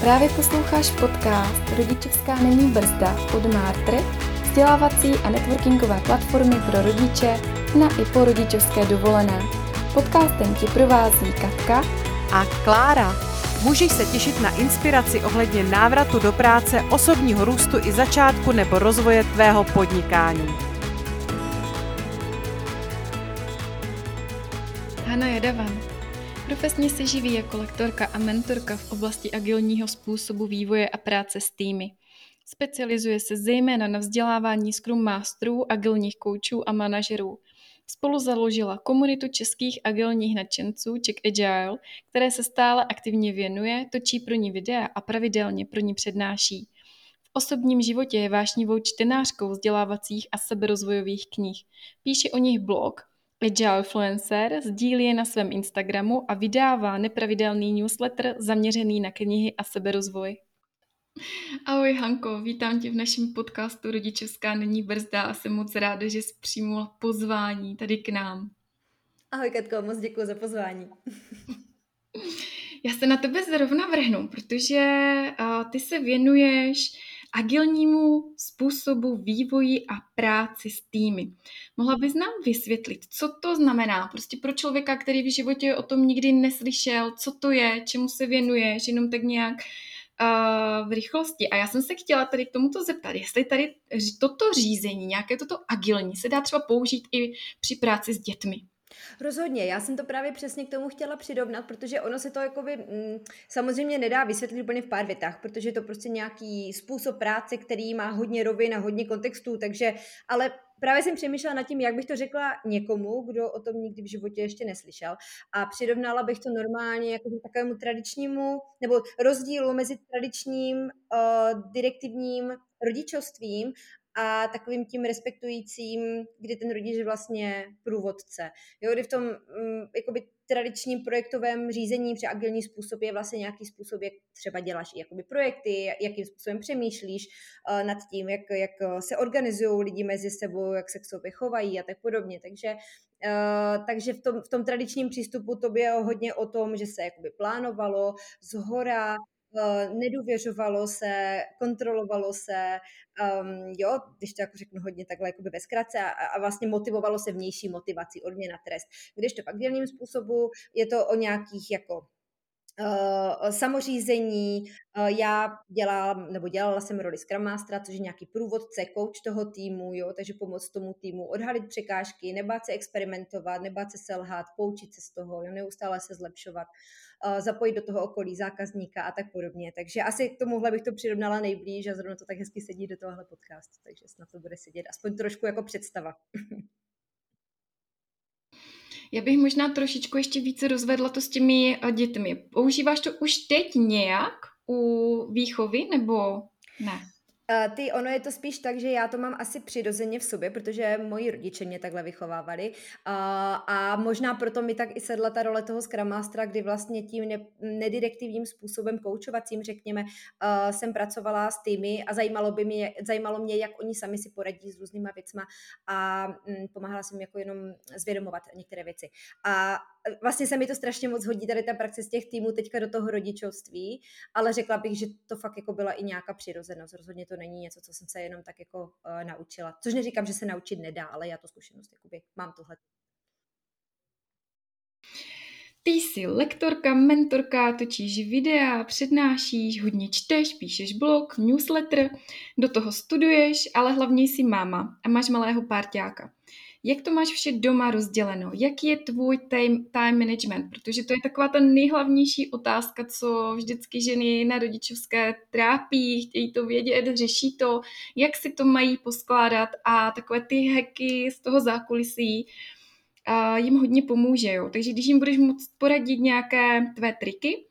Právě posloucháš podcast Rodičovská není brzda od Mártry, vzdělávací a networkingové platformy pro rodiče na i po rodičovské dovolené. Podcastem ti provází Katka a Klára. Můžeš se těšit na inspiraci ohledně návratu do práce, osobního růstu i začátku nebo rozvoje tvého podnikání. Hana Jadavan. Profesně se živí jako lektorka a mentorka v oblasti agilního způsobu vývoje a práce s týmy. Specializuje se zejména na vzdělávání Scrum Masterů, agilních koučů a manažerů. Spolu založila komunitu českých agilních nadšenců Czech Agile, které se stále aktivně věnuje, točí pro ní videa a pravidelně pro ní přednáší. V osobním životě je vášnivou čtenářkou vzdělávacích a seberozvojových knih. Píše o nich blog Agile Influencer, sdílí je na svém Instagramu a vydává nepravidelný newsletter zaměřený na knihy a seberozvoj. Ahoj Hanko, vítám tě v našem podcastu Rodičovská není brzda a jsem moc ráda, že jsi přijmula pozvání tady k nám. Ahoj Katko, moc děkuji za pozvání. Já se na tebe zrovna vrhnu, protože uh, ty se věnuješ agilnímu způsobu vývoji a práci s týmy. Mohla bys nám vysvětlit, co to znamená prostě pro člověka, který v životě o tom nikdy neslyšel, co to je, čemu se věnuješ, jenom tak nějak uh, v rychlosti. A já jsem se chtěla tady k tomuto zeptat, jestli tady toto řízení, nějaké toto agilní, se dá třeba použít i při práci s dětmi. Rozhodně, já jsem to právě přesně k tomu chtěla přidovnat, protože ono se to jakoby, mm, samozřejmě nedá vysvětlit úplně v pár větách, protože je to prostě nějaký způsob práce, který má hodně rovin a hodně kontextů, takže, ale právě jsem přemýšlela nad tím, jak bych to řekla někomu, kdo o tom nikdy v životě ještě neslyšel a přirovnala bych to normálně jako takovému tradičnímu, nebo rozdílu mezi tradičním uh, direktivním rodičovstvím a takovým tím respektujícím, kdy ten rodič je vlastně průvodce. Jo, kdy v tom um, jakoby tradičním projektovém řízení při agilní způsob je vlastně nějaký způsob, jak třeba děláš i jakoby projekty, jakým způsobem přemýšlíš uh, nad tím, jak, jak se organizují lidi mezi sebou, jak se k sobě chovají a tak podobně. Takže Uh, takže v tom, v tom tradičním přístupu to bylo hodně o tom, že se jakoby plánovalo z hora, uh, nedůvěřovalo se, kontrolovalo se, um, jo, když to jako řeknu hodně takhle jakoby ve zkratce a, a vlastně motivovalo se vnější motivací, odměna, trest. Když to pak dělním způsobu je to o nějakých jako Uh, samořízení, uh, já dělám, nebo dělala jsem roli Scrum Mastera, což je nějaký průvodce, coach toho týmu, jo, takže pomoct tomu týmu odhalit překážky, nebát se experimentovat, nebát se selhat, poučit se z toho, jo, neustále se zlepšovat, zapojit do toho okolí zákazníka a tak podobně. Takže asi k tomuhle bych to přirovnala nejblíž a zrovna to tak hezky sedí do tohohle podcastu, takže snad to bude sedět aspoň trošku jako představa. Já bych možná trošičku ještě více rozvedla to s těmi eh, dětmi. Používáš to už teď nějak u výchovy nebo ne? Ty, ono je to spíš tak, že já to mám asi přirozeně v sobě, protože moji rodiče mě takhle vychovávali uh, a možná proto mi tak i sedla ta role toho Scrum Mastera, kdy vlastně tím ne, nedirektivním způsobem koučovacím, řekněme, uh, jsem pracovala s týmy a zajímalo, by mě, zajímalo mě, jak oni sami si poradí s různýma věcma a um, pomáhala jsem jako jenom zvědomovat některé věci. A vlastně se mi to strašně moc hodí tady ta praxe z těch týmů teďka do toho rodičovství, ale řekla bych, že to fakt jako byla i nějaká přirozenost. Rozhodně to není něco, co jsem se jenom tak jako uh, naučila. Což neříkám, že se naučit nedá, ale já to zkušenost jakoby mám tohle. Ty jsi lektorka, mentorka, točíš videa, přednášíš, hodně čteš, píšeš blog, newsletter, do toho studuješ, ale hlavně jsi máma a máš malého párťáka. Jak to máš vše doma rozděleno? Jaký je tvůj time, time management? Protože to je taková ta nejhlavnější otázka, co vždycky ženy na rodičovské trápí, chtějí to vědět, řeší to, jak si to mají poskládat a takové ty heky z toho zákulisí jim hodně pomůže. Jo. Takže když jim budeš moct poradit nějaké tvé triky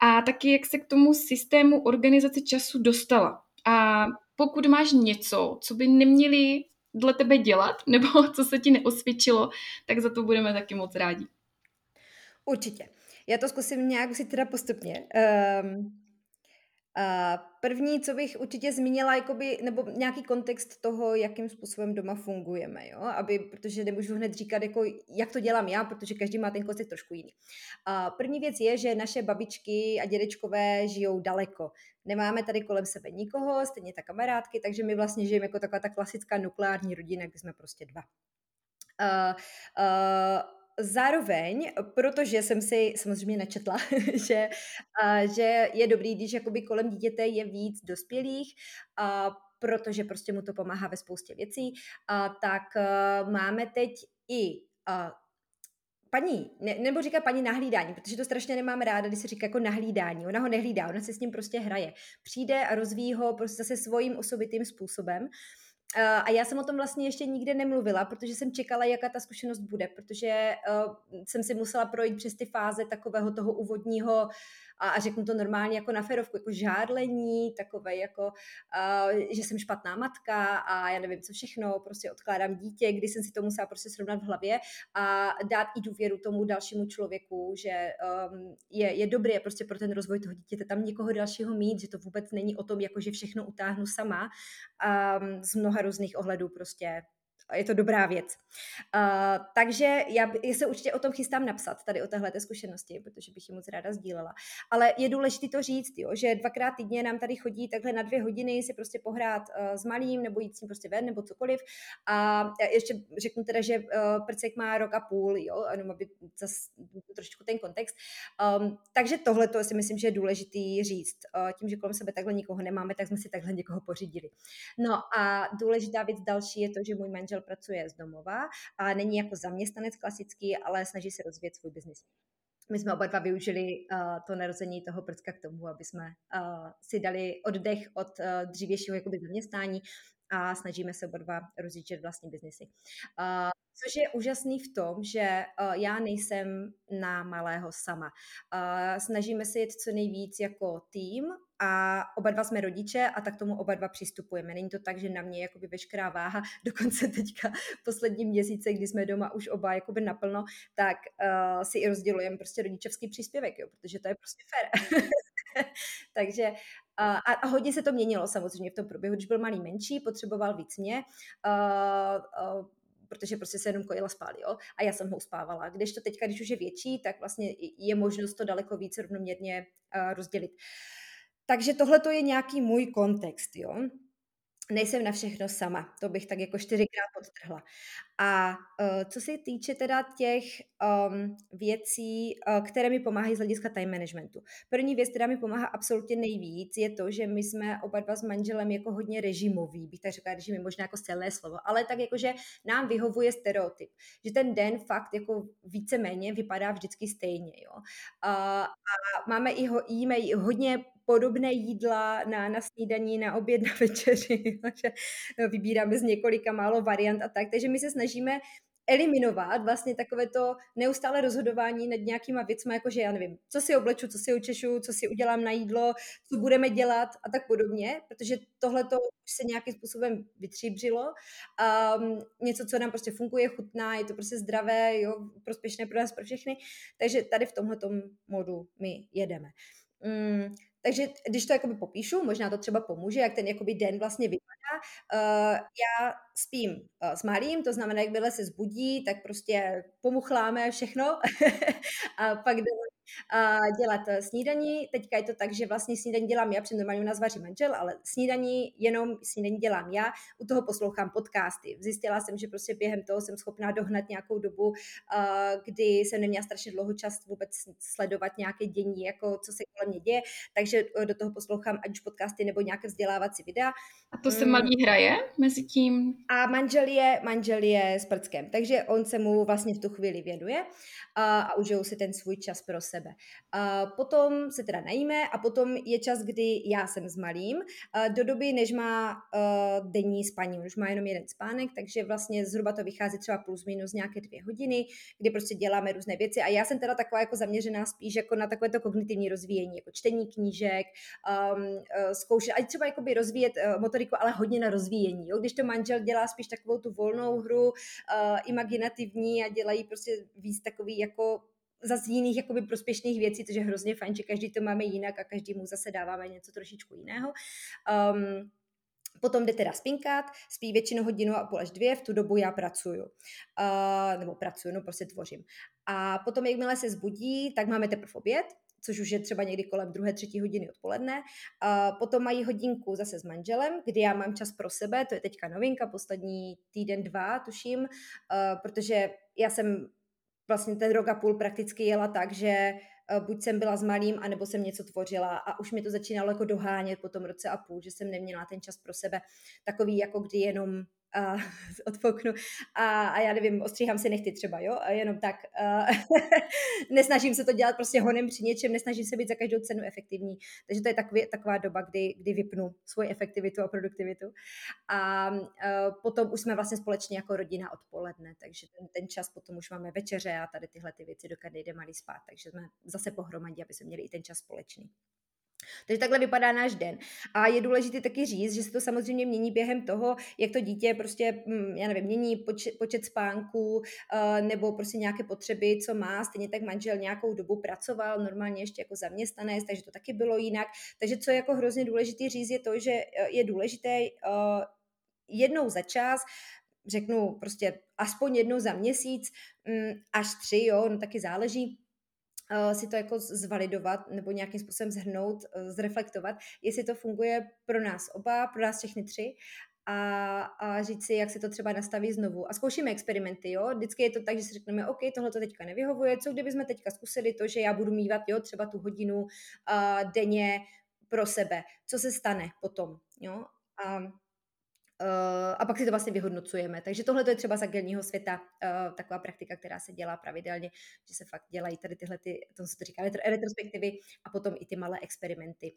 a taky jak se k tomu systému organizace času dostala. A pokud máš něco, co by neměli dle tebe dělat, nebo co se ti neosvědčilo, tak za to budeme taky moc rádi. Určitě. Já to zkusím nějak si teda postupně. Um, První, co bych určitě zmínila, jakoby, nebo nějaký kontext toho, jakým způsobem doma fungujeme, jo? Aby, protože nemůžu hned říkat, jako, jak to dělám já, protože každý má ten kontext trošku jiný. Uh, první věc je, že naše babičky a dědečkové žijou daleko. Nemáme tady kolem sebe nikoho, stejně tak kamarádky, takže my vlastně žijeme jako taková ta klasická nukleární rodina, kde jsme prostě dva. Uh, uh, Zároveň, protože jsem si samozřejmě načetla, že, a, že je dobrý, když jakoby kolem dítěte je víc dospělých, a, protože prostě mu to pomáhá ve spoustě věcí, a, tak a, máme teď i a, paní, ne, nebo říká paní nahlídání, protože to strašně nemáme ráda, když se říká jako nahlídání. Ona ho nehlídá, ona se s ním prostě hraje. Přijde a rozvíjí ho prostě zase svým osobitým způsobem. A já jsem o tom vlastně ještě nikde nemluvila, protože jsem čekala, jaká ta zkušenost bude, protože uh, jsem si musela projít přes ty fáze takového toho úvodního a, a řeknu to normálně jako na ferovku, jako žádlení, takové jako, uh, že jsem špatná matka a já nevím co všechno, prostě odkládám dítě, kdy jsem si to musela prostě srovnat v hlavě a dát i důvěru tomu dalšímu člověku, že um, je, je dobré prostě pro ten rozvoj toho dítěte tam někoho dalšího mít, že to vůbec není o tom, jako že všechno utáhnu sama um, z mnoha různých ohledů prostě je to dobrá věc. Uh, takže já, já se určitě o tom chystám napsat, tady o téhle zkušenosti, protože bych ji moc ráda sdílela. Ale je důležité to říct, jo, že dvakrát týdně nám tady chodí takhle na dvě hodiny si prostě pohrát uh, s malým, nebo jít s ním prostě ven, nebo cokoliv. A ještě řeknu teda, že uh, Prcek má rok a půl, jo, jenom aby zase trošičku ten kontext. Um, takže tohle to si myslím, že je důležitý říct. Uh, tím, že kolem sebe takhle nikoho nemáme, tak jsme si takhle někoho pořídili. No a důležitá věc další je to, že můj manžel manžel pracuje z domova a není jako zaměstnanec klasický, ale snaží se rozvíjet svůj biznis. My jsme oba dva využili uh, to narození toho prcka k tomu, aby jsme uh, si dali oddech od uh, dřívějšího jakoby zaměstnání a snažíme se oba dva rozjíždět vlastní biznisy. Uh, což je úžasný v tom, že uh, já nejsem na malého sama. Uh, snažíme se jít co nejvíc jako tým a oba dva jsme rodiče a tak tomu oba dva přistupujeme. Není to tak, že na mě je jakoby veškerá váha, dokonce teďka poslední měsíce, kdy jsme doma už oba jakoby naplno, tak uh, si i rozdělujeme prostě rodičovský příspěvek, jo, protože to je prostě fér. Takže a, a hodně se to měnilo samozřejmě v tom průběhu, když byl malý menší, potřeboval víc mě, uh, uh, protože prostě se jenom kojila spál, jo, a já jsem ho uspávala. Když to teďka, když už je větší, tak vlastně je možnost to daleko více rovnoměrně rozdělit. Takže tohle to je nějaký můj kontext, jo. Nejsem na všechno sama, to bych tak jako čtyřikrát podtrhla. A uh, co se týče teda těch um, věcí, uh, které mi pomáhají z hlediska time managementu. První věc, která mi pomáhá absolutně nejvíc, je to, že my jsme oba dva s manželem jako hodně režimový, bych tak řekla, režim je možná jako silné slovo, ale tak jako, že nám vyhovuje stereotyp, že ten den fakt jako víceméně vypadá vždycky stejně, jo. Uh, a máme i ho, jíme i hodně podobné jídla na, na snídaní, na oběd, na večeři, že vybíráme z několika málo variant a tak, takže my se snažíme eliminovat vlastně takové to neustále rozhodování nad nějakýma věcmi, jako že já nevím, co si obleču, co si učešu, co si udělám na jídlo, co budeme dělat a tak podobně, protože tohle to se nějakým způsobem vytříbřilo. Um, něco, co nám prostě funguje, chutná, je to prostě zdravé, jo, prospěšné pro nás, pro všechny. Takže tady v tomhle modu my jedeme. Um, takže když to jakoby popíšu, možná to třeba pomůže, jak ten jakoby den vlastně vypadá. Uh, já spím uh, s malým, to znamená, jak se zbudí, tak prostě pomuchláme všechno a pak jdeme dělat eh, snídaní. Teďka je to tak, že vlastně snídaní dělám já, před normálně u nás vaří manžel, ale snídaní jenom snídaní dělám já, u toho poslouchám podcasty. Zjistila jsem, že prostě během toho jsem schopná dohnat nějakou dobu, kdy jsem neměla strašně dlouho čas vůbec sledovat nějaké dění, jako co se kolem mě děje, takže eh, do toho poslouchám ať už podcasty nebo nějaké vzdělávací videa. A to se mm. malý hraje mezi tím? A manžel je, manžel je s prckem, takže on se mu vlastně v tu chvíli věnuje a, a užijou si ten svůj čas pro sebe sebe. Potom se teda najíme a potom je čas, kdy já jsem s malým, do doby, než má denní spaní. Už má jenom jeden spánek, takže vlastně zhruba to vychází třeba plus minus nějaké dvě hodiny, kdy prostě děláme různé věci a já jsem teda taková jako zaměřená spíš jako na takové to kognitivní rozvíjení, jako čtení knížek, zkoušet, ať třeba jakoby rozvíjet uh, motoriku, ale hodně na rozvíjení. Jo? Když to manžel dělá spíš takovou tu volnou hru, imaginativní a dělají prostě víc takový jako zase jiných jakoby prospěšných věcí, což je hrozně fajn, že každý to máme jinak a každý mu zase dáváme něco trošičku jiného. Um, Potom jde teda spinkat, spí většinou hodinu a půl až dvě, v tu dobu já pracuju. Uh, nebo pracuju, no prostě tvořím. A potom, jakmile se zbudí, tak máme teprve oběd, což už je třeba někdy kolem druhé, třetí hodiny odpoledne. Uh, potom mají hodinku zase s manželem, kdy já mám čas pro sebe, to je teďka novinka, poslední týden, dva, tuším, uh, protože já jsem vlastně ten rok a půl prakticky jela tak, že Eh, buď jsem byla s malým, anebo jsem něco tvořila a už mi to začínalo jako dohánět po tom roce a půl, že jsem neměla ten čas pro sebe takový, jako kdy jenom a odfoknu a, a já nevím, ostříhám si nechty třeba, jo, a jenom tak. A, nesnažím se to dělat prostě honem při něčem, nesnažím se být za každou cenu efektivní. Takže to je takový, taková doba, kdy, kdy vypnu svoji efektivitu a produktivitu. A, a potom už jsme vlastně společně jako rodina odpoledne, takže ten, ten čas potom už máme večeře a tady tyhle ty věci, dokud jde malý spát, takže jsme zase pohromadě, aby jsme měli i ten čas společný. Takže takhle vypadá náš den. A je důležité taky říct, že se to samozřejmě mění během toho, jak to dítě prostě, hm, já nevím, mění počet, počet spánků uh, nebo prostě nějaké potřeby, co má. Stejně tak manžel nějakou dobu pracoval, normálně ještě jako zaměstnanec, takže to taky bylo jinak. Takže co je jako hrozně důležité říct, je to, že eh, je důležité uh, jednou za čas řeknu prostě aspoň jednou za měsíc, hm, až tři, jo, no taky záleží, si to jako zvalidovat nebo nějakým způsobem zhrnout, uh, zreflektovat, jestli to funguje pro nás oba, pro nás všechny tři a, a říct si, jak se to třeba nastaví znovu. A zkoušíme experimenty, jo. Vždycky je to tak, že si řekneme, OK, tohle to teďka nevyhovuje, co kdybychom teďka zkusili to, že já budu mývat, jo, třeba tu hodinu uh, denně pro sebe. Co se stane potom, jo. A a pak si to vlastně vyhodnocujeme. Takže tohle je třeba z agilního světa uh, taková praktika, která se dělá pravidelně, že se fakt dělají tady tyhle, ty, to se to říká, retrospektivy a potom i ty malé experimenty.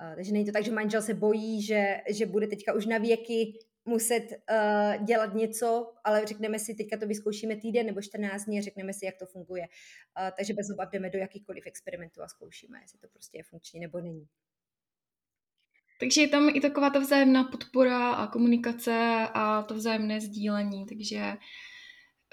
Uh, takže není to tak, že manžel se bojí, že, že bude teďka už na věky muset uh, dělat něco, ale řekneme si, teďka to vyzkoušíme týden nebo 14 dní řekneme si, jak to funguje. Uh, takže bez obav jdeme do jakýkoliv experimentu a zkoušíme, jestli to prostě je funkční nebo není. Takže je tam i taková ta vzájemná podpora a komunikace a to vzájemné sdílení, takže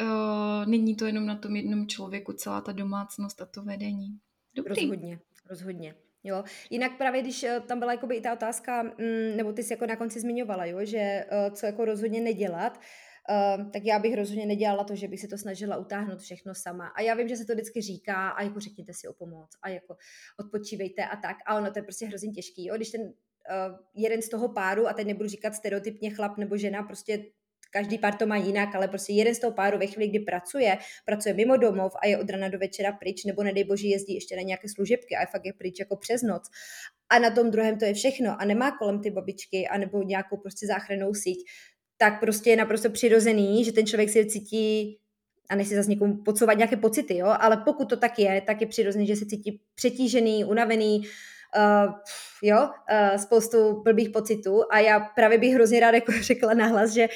uh, není to jenom na tom jednom člověku, celá ta domácnost a to vedení. Dobrý. Rozhodně, rozhodně. Jo. Jinak právě, když eh, tam byla jakoby i ta otázka, mm, nebo ty jsi jako na konci zmiňovala, jo, že uh, co jako rozhodně nedělat, Uh, tak já bych rozhodně nedělala to, že bych se to snažila utáhnout všechno sama. A já vím, že se to vždycky říká a jako řekněte si o pomoc a jako odpočívejte a tak. A ono to je prostě hrozně těžký. Jo? Když ten jeden z toho páru, a teď nebudu říkat stereotypně chlap nebo žena, prostě každý pár to má jinak, ale prostě jeden z toho páru ve chvíli, kdy pracuje, pracuje mimo domov a je od rana do večera pryč, nebo nedej bože jezdí ještě na nějaké služebky a fakt je pryč jako přes noc. A na tom druhém to je všechno a nemá kolem ty babičky a nebo nějakou prostě záchranou síť, tak prostě je naprosto přirozený, že ten člověk si cítí a nechci zase někomu podsouvat nějaké pocity, jo, ale pokud to tak je, tak je přirozený, že se cítí přetížený, unavený, uh, jo, uh, spoustu blbých pocitů a já právě bych hrozně ráda jako řekla nahlas, že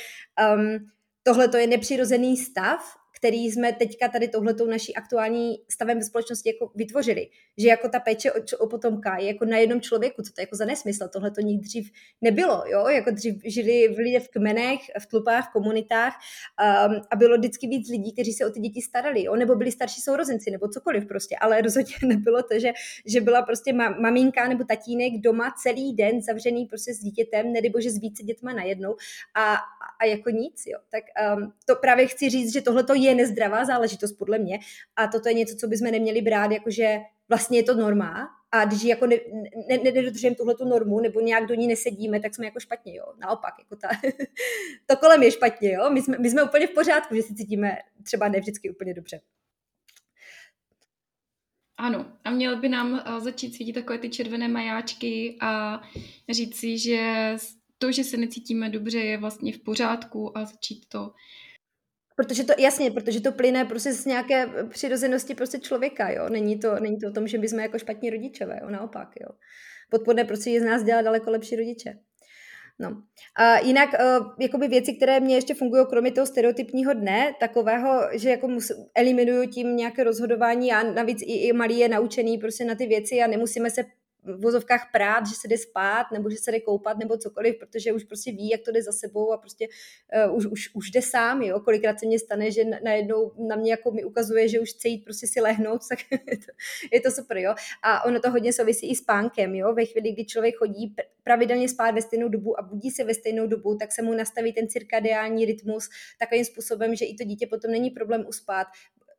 um, tohle to je nepřirozený stav který jsme teďka tady touhletou naší aktuální stavem ve společnosti jako vytvořili. Že jako ta péče o, o potomka je jako na jednom člověku, co to je jako za nesmysl, tohle to nikdy dřív nebylo, jo, jako dřív žili v lidé v kmenech, v tlupách, v komunitách um, a bylo vždycky víc lidí, kteří se o ty děti starali, jo, nebo byli starší sourozenci, nebo cokoliv prostě, ale rozhodně nebylo to, že, že byla prostě ma, maminka nebo tatínek doma celý den zavřený prostě s dítětem, nebo že s více dětma najednou a, a jako nic, jo. Tak um, to právě chci říct, že tohle to je nezdravá záležitost podle mě a toto je něco, co bychom neměli brát, jakože vlastně je to norma a když jako ne, ne, ne, nedodržujeme tuhle tu normu nebo nějak do ní nesedíme, tak jsme jako špatně, jo. Naopak, jako ta, to kolem je špatně, jo. My jsme, my jsme úplně v pořádku, že si cítíme třeba ne vždycky úplně dobře. Ano, a měl by nám eh, začít svítit takové ty červené majáčky a říct si, že to, že se necítíme dobře, je vlastně v pořádku a začít to Protože to, jasně, protože to plyne prostě z nějaké přirozenosti prostě člověka, jo. Není to, není to o tom, že bychom jako špatní rodičové, jo, naopak, jo. Podporné prostředí z nás dělá daleko lepší rodiče. No. A jinak, uh, jakoby věci, které mě ještě fungují, kromě toho stereotypního dne, takového, že jako mus, eliminuju tím nějaké rozhodování a navíc i, i malý je naučený prostě na ty věci a nemusíme se v vozovkách prát, že se jde spát, nebo že se jde koupat, nebo cokoliv, protože už prostě ví, jak to jde za sebou a prostě uh, už, už, už jde sám, jo. Kolikrát se mně stane, že najednou na mě jako mi ukazuje, že už chce jít prostě si lehnout, tak je to, je to super, jo. A ono to hodně souvisí i s pánkem, jo. Ve chvíli, kdy člověk chodí pravidelně spát ve stejnou dobu a budí se ve stejnou dobu, tak se mu nastaví ten cirkadiální rytmus takovým způsobem, že i to dítě potom není problém uspát,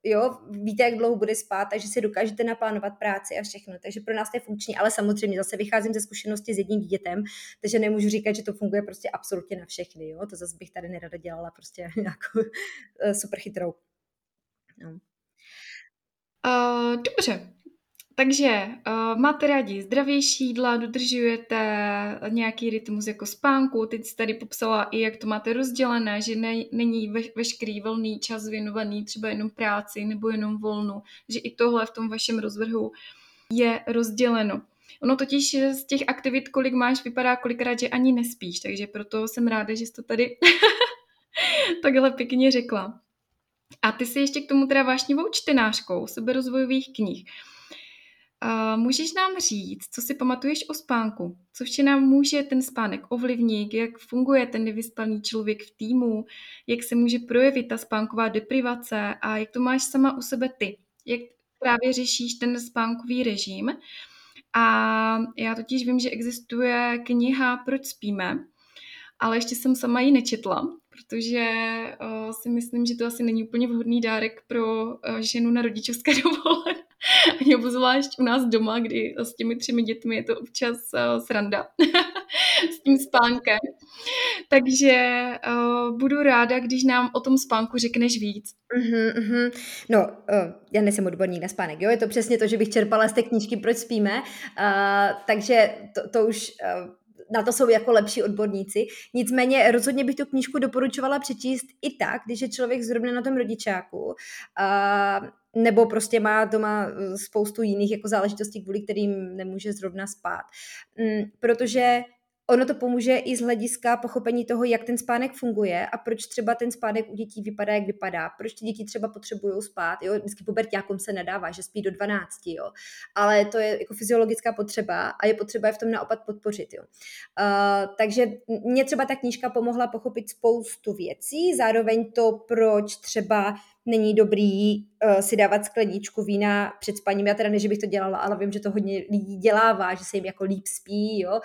jo, víte, jak dlouho bude spát, takže si dokážete naplánovat práci a všechno. Takže pro nás to je funkční, ale samozřejmě zase vycházím ze zkušenosti s jedním dítětem, takže nemůžu říkat, že to funguje prostě absolutně na všechny, jo. To zase bych tady nerada dělala prostě nějakou eh, super chytrou. No. Uh, dobře, takže uh, máte rádi zdravější jídla, dodržujete nějaký rytmus jako spánku, teď jsi tady popsala i, jak to máte rozdělené, že ne, není ve, veškerý volný čas věnovaný třeba jenom práci nebo jenom volnu, že i tohle v tom vašem rozvrhu je rozděleno. Ono totiž z těch aktivit, kolik máš, vypadá kolikrát, že ani nespíš, takže proto jsem ráda, že jsi to tady takhle pěkně řekla. A ty jsi ještě k tomu teda vášnivou čtenářkou seberozvojových knih. Můžeš nám říct, co si pamatuješ o spánku? Co vše nám může ten spánek ovlivnit? Jak funguje ten nevyspaný člověk v týmu? Jak se může projevit ta spánková deprivace? A jak to máš sama u sebe ty? Jak právě řešíš ten spánkový režim? A já totiž vím, že existuje kniha Proč spíme, ale ještě jsem sama ji nečetla, protože uh, si myslím, že to asi není úplně vhodný dárek pro uh, ženu na rodičovské dovolené. Ani obzvlášť u nás doma, kdy s těmi třemi dětmi je to občas uh, sranda s tím spánkem. Takže uh, budu ráda, když nám o tom spánku řekneš víc. Uh-huh, uh-huh. No, uh, já nejsem odborník na spánek, jo, je to přesně to, že bych čerpala z té knížky Proč spíme, uh, takže to, to už uh, na to jsou jako lepší odborníci. Nicméně rozhodně bych tu knížku doporučovala přečíst i tak, když je člověk zrovna na tom rodičáku, nebo prostě má doma spoustu jiných jako záležitostí, kvůli kterým nemůže zrovna spát. Mm, protože ono to pomůže i z hlediska pochopení toho, jak ten spánek funguje a proč třeba ten spánek u dětí vypadá, jak vypadá. Proč ty děti třeba potřebují spát. Jo? Vždycky pubertákům se nedává, že spí do 12, jo? ale to je jako fyziologická potřeba a je potřeba je v tom naopak podpořit. Jo? Uh, takže mě třeba ta knížka pomohla pochopit spoustu věcí, zároveň to, proč třeba není dobrý uh, si dávat skleničku vína před spaním. Já teda ne, že bych to dělala, ale vím, že to hodně lidí dělává, že se jim jako líp spí, jo.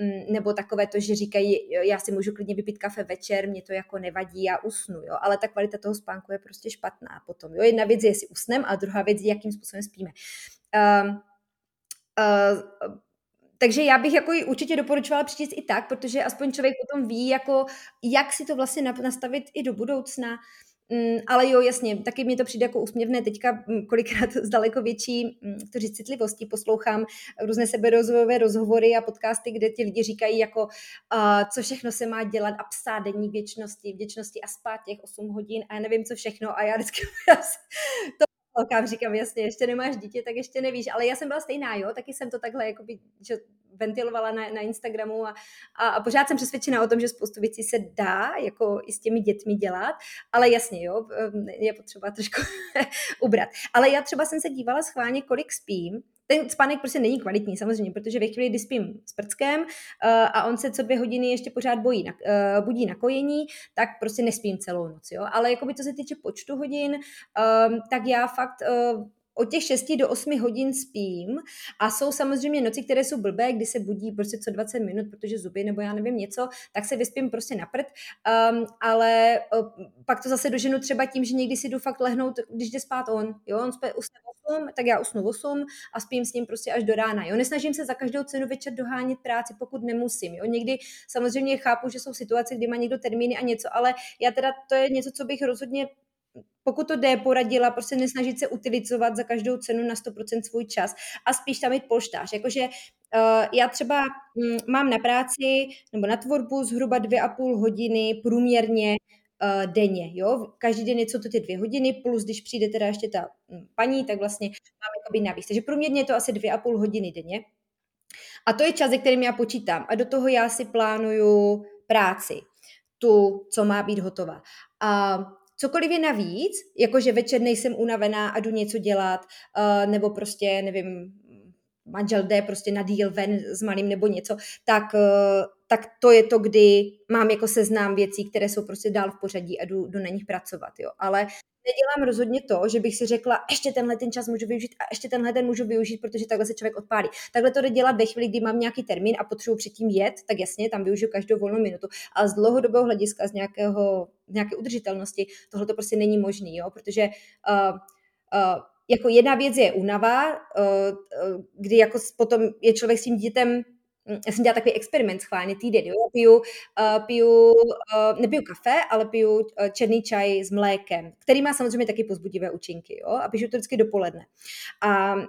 Mm, nebo takové to, že říkají, já si můžu klidně vypít kafe večer, mě to jako nevadí, já usnu, jo. Ale ta kvalita toho spánku je prostě špatná potom, jo. Jedna věc je, jestli usnem, a druhá věc je, jakým způsobem spíme. Uh, uh, takže já bych jako určitě doporučovala přečíst i tak, protože aspoň člověk potom ví, jako, jak si to vlastně nastavit i do budoucna. Mm, ale jo, jasně, taky mi to přijde jako úsměvné. Teďka mm, kolikrát s daleko větší mm, to říct, citlivostí poslouchám různé seberozvojové rozhovory a podcasty, kde ti lidi říkají jako, uh, co všechno se má dělat a psát denní věčnosti, věčnosti a spát těch 8 hodin a já nevím, co všechno a já vždycky to holkám říkám, jasně, ještě nemáš dítě, tak ještě nevíš, ale já jsem byla stejná, jo, taky jsem to takhle jakoby, že ventilovala na, na Instagramu a, a, a pořád jsem přesvědčená o tom, že spoustu věcí se dá jako i s těmi dětmi dělat, ale jasně, jo, je potřeba trošku ubrat. Ale já třeba jsem se dívala schválně, kolik spím, ten spánek prostě není kvalitní, samozřejmě, protože ve chvíli, kdy spím s prckem uh, a on se co dvě hodiny ještě pořád bojí na, uh, budí na kojení, tak prostě nespím celou noc, jo. Ale jako by to se týče počtu hodin, uh, tak já fakt uh, od těch 6 do 8 hodin spím a jsou samozřejmě noci, které jsou blbé, kdy se budí prostě co 20 minut, protože zuby nebo já nevím něco, tak se vyspím prostě na prd, um, ale uh, pak to zase doženu třeba tím, že někdy si jdu fakt lehnout, když jde spát on, jo, on spí, usne 8, tak já usnu 8 a spím s ním prostě až do rána, jo, nesnažím se za každou cenu večer dohánět práci, pokud nemusím, jo, někdy samozřejmě chápu, že jsou situace, kdy má někdo termíny a něco, ale já teda to je něco, co bych rozhodně pokud to jde, poradila, prostě nesnažit se utilizovat za každou cenu na 100% svůj čas a spíš tam mít polštář. Jakože uh, já třeba um, mám na práci nebo na tvorbu zhruba dvě a půl hodiny průměrně uh, denně, jo. Každý den něco to ty dvě hodiny, plus když přijde teda ještě ta um, paní, tak vlastně mám jakoby navíc. Takže průměrně je to asi dvě a půl hodiny denně. A to je čas, kterým já počítám. A do toho já si plánuju práci, tu, co má být hotová. A cokoliv je navíc, jakože večer nejsem unavená a jdu něco dělat, uh, nebo prostě, nevím, manžel jde prostě na díl ven s malým nebo něco, tak, eh, tak to je to, kdy mám jako seznám věcí, které jsou prostě dál v pořadí a jdu, jdu na nich pracovat, jo. Ale nedělám rozhodně to, že bych si řekla, ještě tenhle ten čas můžu využít a ještě tenhle ten můžu využít, protože takhle se člověk odpálí. Takhle to jde dělat ve chvíli, kdy mám nějaký termín a potřebuji předtím jet, tak jasně, tam využiju každou volnou minutu. Ale z dlouhodobého hlediska, z nějakého, nějaké udržitelnosti, tohle to prostě není možné, jo, protože uh, uh, jako jedna věc je únava, uh, kdy jako potom je člověk s tím dítětem Hm, já jsem dělala takový experiment schválně týden, jo, piju, uh, piju uh, nepiju kafe, ale piju uh, černý čaj s mlékem, který má samozřejmě taky pozbudivé účinky, jo, a piju to vždycky dopoledne. A uh,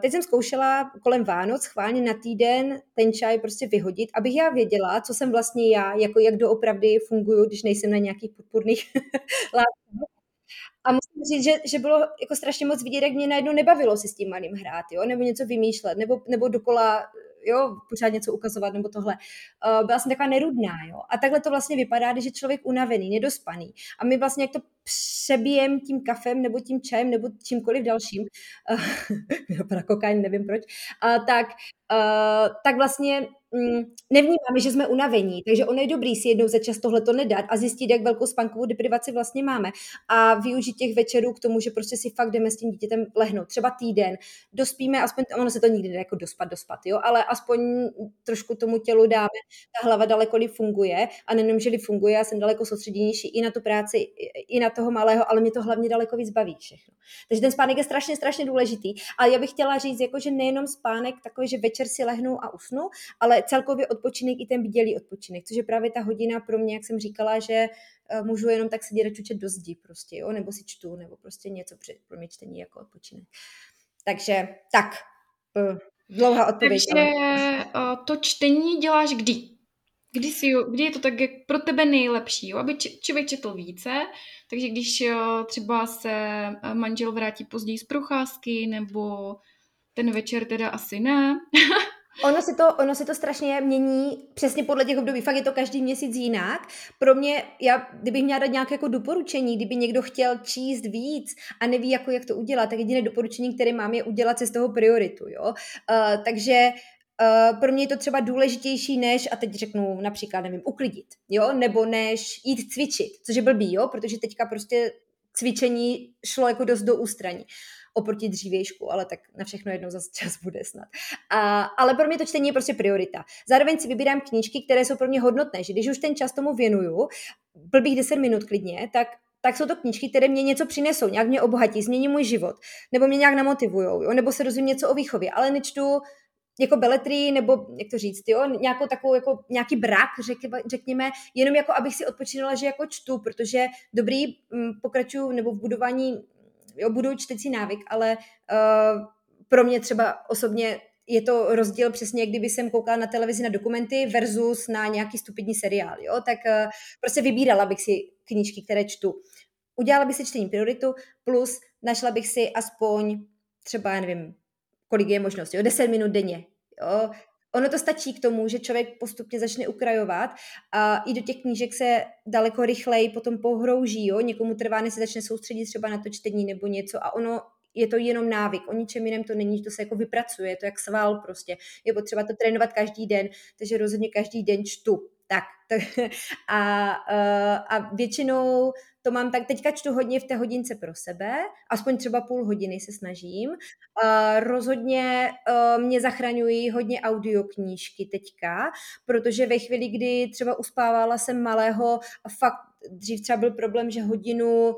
teď jsem zkoušela kolem Vánoc schválně na týden ten čaj prostě vyhodit, abych já věděla, co jsem vlastně já, jako jak doopravdy funguju, když nejsem na nějakých podpůrných látkách. A musím říct, že, že bylo jako strašně moc vidět, jak mě najednou nebavilo si s tím malým hrát, jo? nebo něco vymýšlet, nebo, nebo dokola jo, pořád něco ukazovat nebo tohle. Uh, byla jsem taková nerudná, jo. A takhle to vlastně vypadá, když je člověk unavený, nedospaný. A my vlastně jak to přebijem tím kafem nebo tím čajem nebo čímkoliv dalším, uh, kokain, nevím proč, uh, tak, uh, tak vlastně mm, nevnímáme, že jsme unavení, takže ono je dobrý si jednou za čas tohle to nedat a zjistit, jak velkou spánkovou deprivaci vlastně máme a využít těch večerů k tomu, že prostě si fakt jdeme s tím dítětem lehnout. Třeba týden, dospíme, aspoň, ono se to nikdy nedá jako dospat, dospat, jo, ale aspoň trošku tomu tělu dáme, ta hlava daleko funguje a nejenom, že funguje, já jsem daleko soustředěnější i na tu práci, i na toho malého, ale mě to hlavně daleko víc baví všechno. Takže ten spánek je strašně, strašně důležitý. Ale já bych chtěla říct, jako, že nejenom spánek takový, že večer si lehnu a usnu, ale celkově odpočinek i ten bdělý odpočinek, což je právě ta hodina pro mě, jak jsem říkala, že eh, můžu jenom tak sedět a čučet do zdi prostě, jo? nebo si čtu, nebo prostě něco pro mě čtení jako odpočinek. Takže tak, eh, dlouhá odpověď. Takže ale... to čtení děláš kdy? Kdy, si, kdy je to tak jak pro tebe nejlepší, jo? aby člověk četl více, takže když jo, třeba se manžel vrátí později z procházky, nebo ten večer teda asi ne, Ono si, to, ono si to strašně mění přesně podle těch období. Fakt je to každý měsíc jinak. Pro mě, já, kdybych měla dát nějaké jako doporučení, kdyby někdo chtěl číst víc a neví, jako, jak to udělat, tak jediné doporučení, které mám, je udělat si z toho prioritu. Jo? Uh, takže Uh, pro mě je to třeba důležitější než, a teď řeknu například, nevím, uklidit, jo, nebo než jít cvičit, což je blbý, jo, protože teďka prostě cvičení šlo jako dost do ústraní oproti dřívějšku, ale tak na všechno jednou zase čas bude snad. A, ale pro mě to čtení je prostě priorita. Zároveň si vybírám knížky, které jsou pro mě hodnotné, že když už ten čas tomu věnuju, blbých 10 minut klidně, tak tak jsou to knížky, které mě něco přinesou, nějak mě obohatí, změní můj život, nebo mě nějak namotivujou, nebo se dozvím něco o výchově, ale nečtu jako beletry, nebo jak to říct, jo, nějakou takovou, jako nějaký brak, řek, řekněme, jenom jako abych si odpočinula, že jako čtu, protože dobrý m, pokračuju nebo v budování jo, budu čtecí návyk, ale uh, pro mě třeba osobně je to rozdíl přesně, kdyby jsem koukala na televizi na dokumenty versus na nějaký stupidní seriál, jo, tak uh, prostě vybírala bych si knížky, které čtu. Udělala bych si čtení prioritu, plus našla bych si aspoň třeba, já nevím, kolik je možnost, jo, 10 minut denně, jo, Ono to stačí k tomu, že člověk postupně začne ukrajovat a i do těch knížek se daleko rychleji potom pohrouží. Jo? Někomu trvá, než se začne soustředit třeba na to čtení nebo něco a ono je to jenom návyk, o ničem jiném to není, to se jako vypracuje, je to jak sval prostě. Je potřeba to trénovat každý den, takže rozhodně každý den čtu. Tak, a, eh, a většinou to mám tak, teďka čtu hodně v té hodince pro sebe, aspoň třeba půl hodiny se snažím. Uh, rozhodně uh, mě zachraňují hodně audioknížky teďka, protože ve chvíli, kdy třeba uspávala jsem malého, fakt dřív třeba byl problém, že hodinu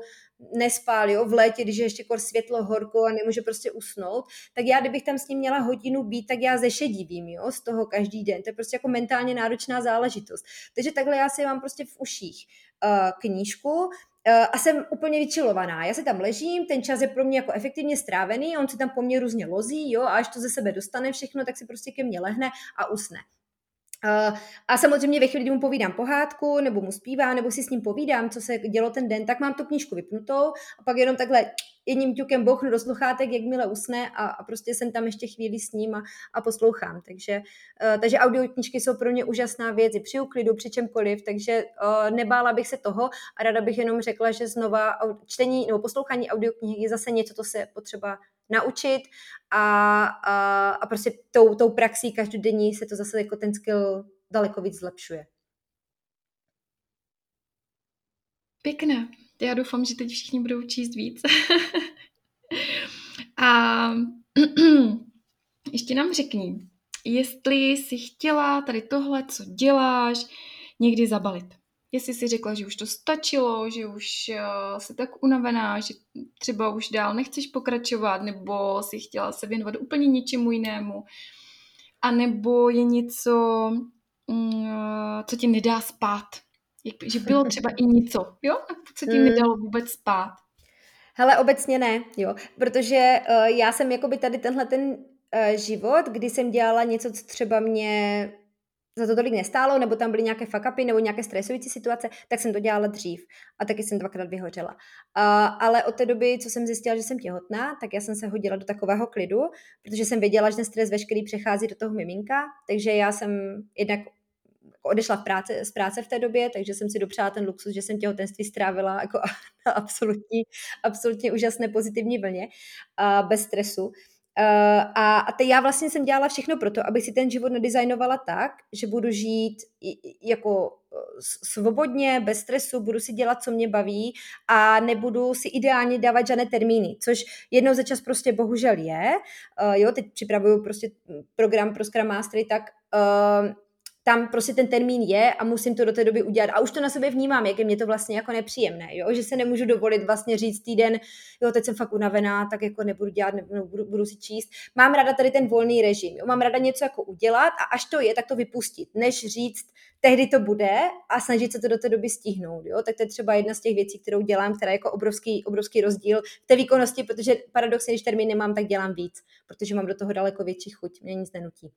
nespál, jo, v létě, když je ještě kor světlo, horko a nemůže prostě usnout, tak já, kdybych tam s ním měla hodinu být, tak já zešedivím, jo, z toho každý den. To je prostě jako mentálně náročná záležitost. Takže takhle já si mám prostě v uších uh, knížku, Eh, a jsem úplně vyčilovaná. Já se tam ležím, ten čas je pro mě jako efektivně strávený, on si tam po mně různě lozí, jo, a až to ze sebe dostane všechno, tak si prostě ke mně lehne a usne. A samozřejmě ve chvíli, kdy mu povídám pohádku, nebo mu zpívám, nebo si s ním povídám, co se dělo ten den, tak mám tu knížku vypnutou a pak jenom takhle jedním ťukem bouchnu do sluchátek, jakmile usne a, a prostě jsem tam ještě chvíli s ním a, a poslouchám. Takže, uh, takže audioknížky jsou pro mě úžasná věc i při uklidu, při čemkoliv, takže uh, nebála bych se toho a ráda bych jenom řekla, že znova čtení nebo poslouchání audioknihy je zase něco, co se potřeba naučit a, a, a prostě tou, tou praxí každodenní se to zase jako ten skill daleko víc zlepšuje. Pěkné. Já doufám, že teď všichni budou číst víc. a ještě nám řekni, jestli jsi chtěla tady tohle, co děláš, někdy zabalit. Jestli jsi řekla, že už to stačilo, že už uh, jsi tak unavená, že třeba už dál nechceš pokračovat, nebo si chtěla se věnovat úplně něčemu jinému, a nebo je něco, um, co ti nedá spát. Jak, že bylo třeba i něco, jo? A co ti hmm. nedalo vůbec spát. Hele, obecně ne, jo, protože uh, já jsem jakoby tady tenhle ten uh, život, kdy jsem dělala něco, co třeba mě za to tolik nestálo, nebo tam byly nějaké fakapy, nebo nějaké stresující situace, tak jsem to dělala dřív. A taky jsem dvakrát vyhořela. Uh, ale od té doby, co jsem zjistila, že jsem těhotná, tak já jsem se hodila do takového klidu, protože jsem věděla, že ten stres veškerý přechází do toho miminka, takže já jsem jednak odešla v práce, z práce v té době, takže jsem si dopřála ten luxus, že jsem těhotenství strávila jako na absolutní, absolutně úžasné pozitivní vlně, a bez stresu. a, a te, já vlastně jsem dělala všechno pro to, abych si ten život nadizajnovala tak, že budu žít jako e, svobodně, bez stresu, budu si dělat, co mě baví a nebudu si ideálně dávat žádné termíny, což jednou za čas prostě bohužel je. Uh, jo, teď připravuju prostě program pro Scrum Mastery, tak uh, tam prostě ten termín je a musím to do té doby udělat. A už to na sebe vnímám, jak je mě to vlastně jako nepříjemné, jo? že se nemůžu dovolit vlastně říct týden, jo, teď jsem fakt unavená, tak jako nebudu dělat, nebudu, budu, budu si číst. Mám ráda tady ten volný režim, jo? mám ráda něco jako udělat a až to je, tak to vypustit, než říct, tehdy to bude a snažit se to do té doby stihnout. Jo? Tak to je třeba jedna z těch věcí, kterou dělám, která je jako obrovský, obrovský rozdíl v té výkonnosti, protože paradoxně, když termín nemám, tak dělám víc, protože mám do toho daleko větší chuť, mě nic nenutí.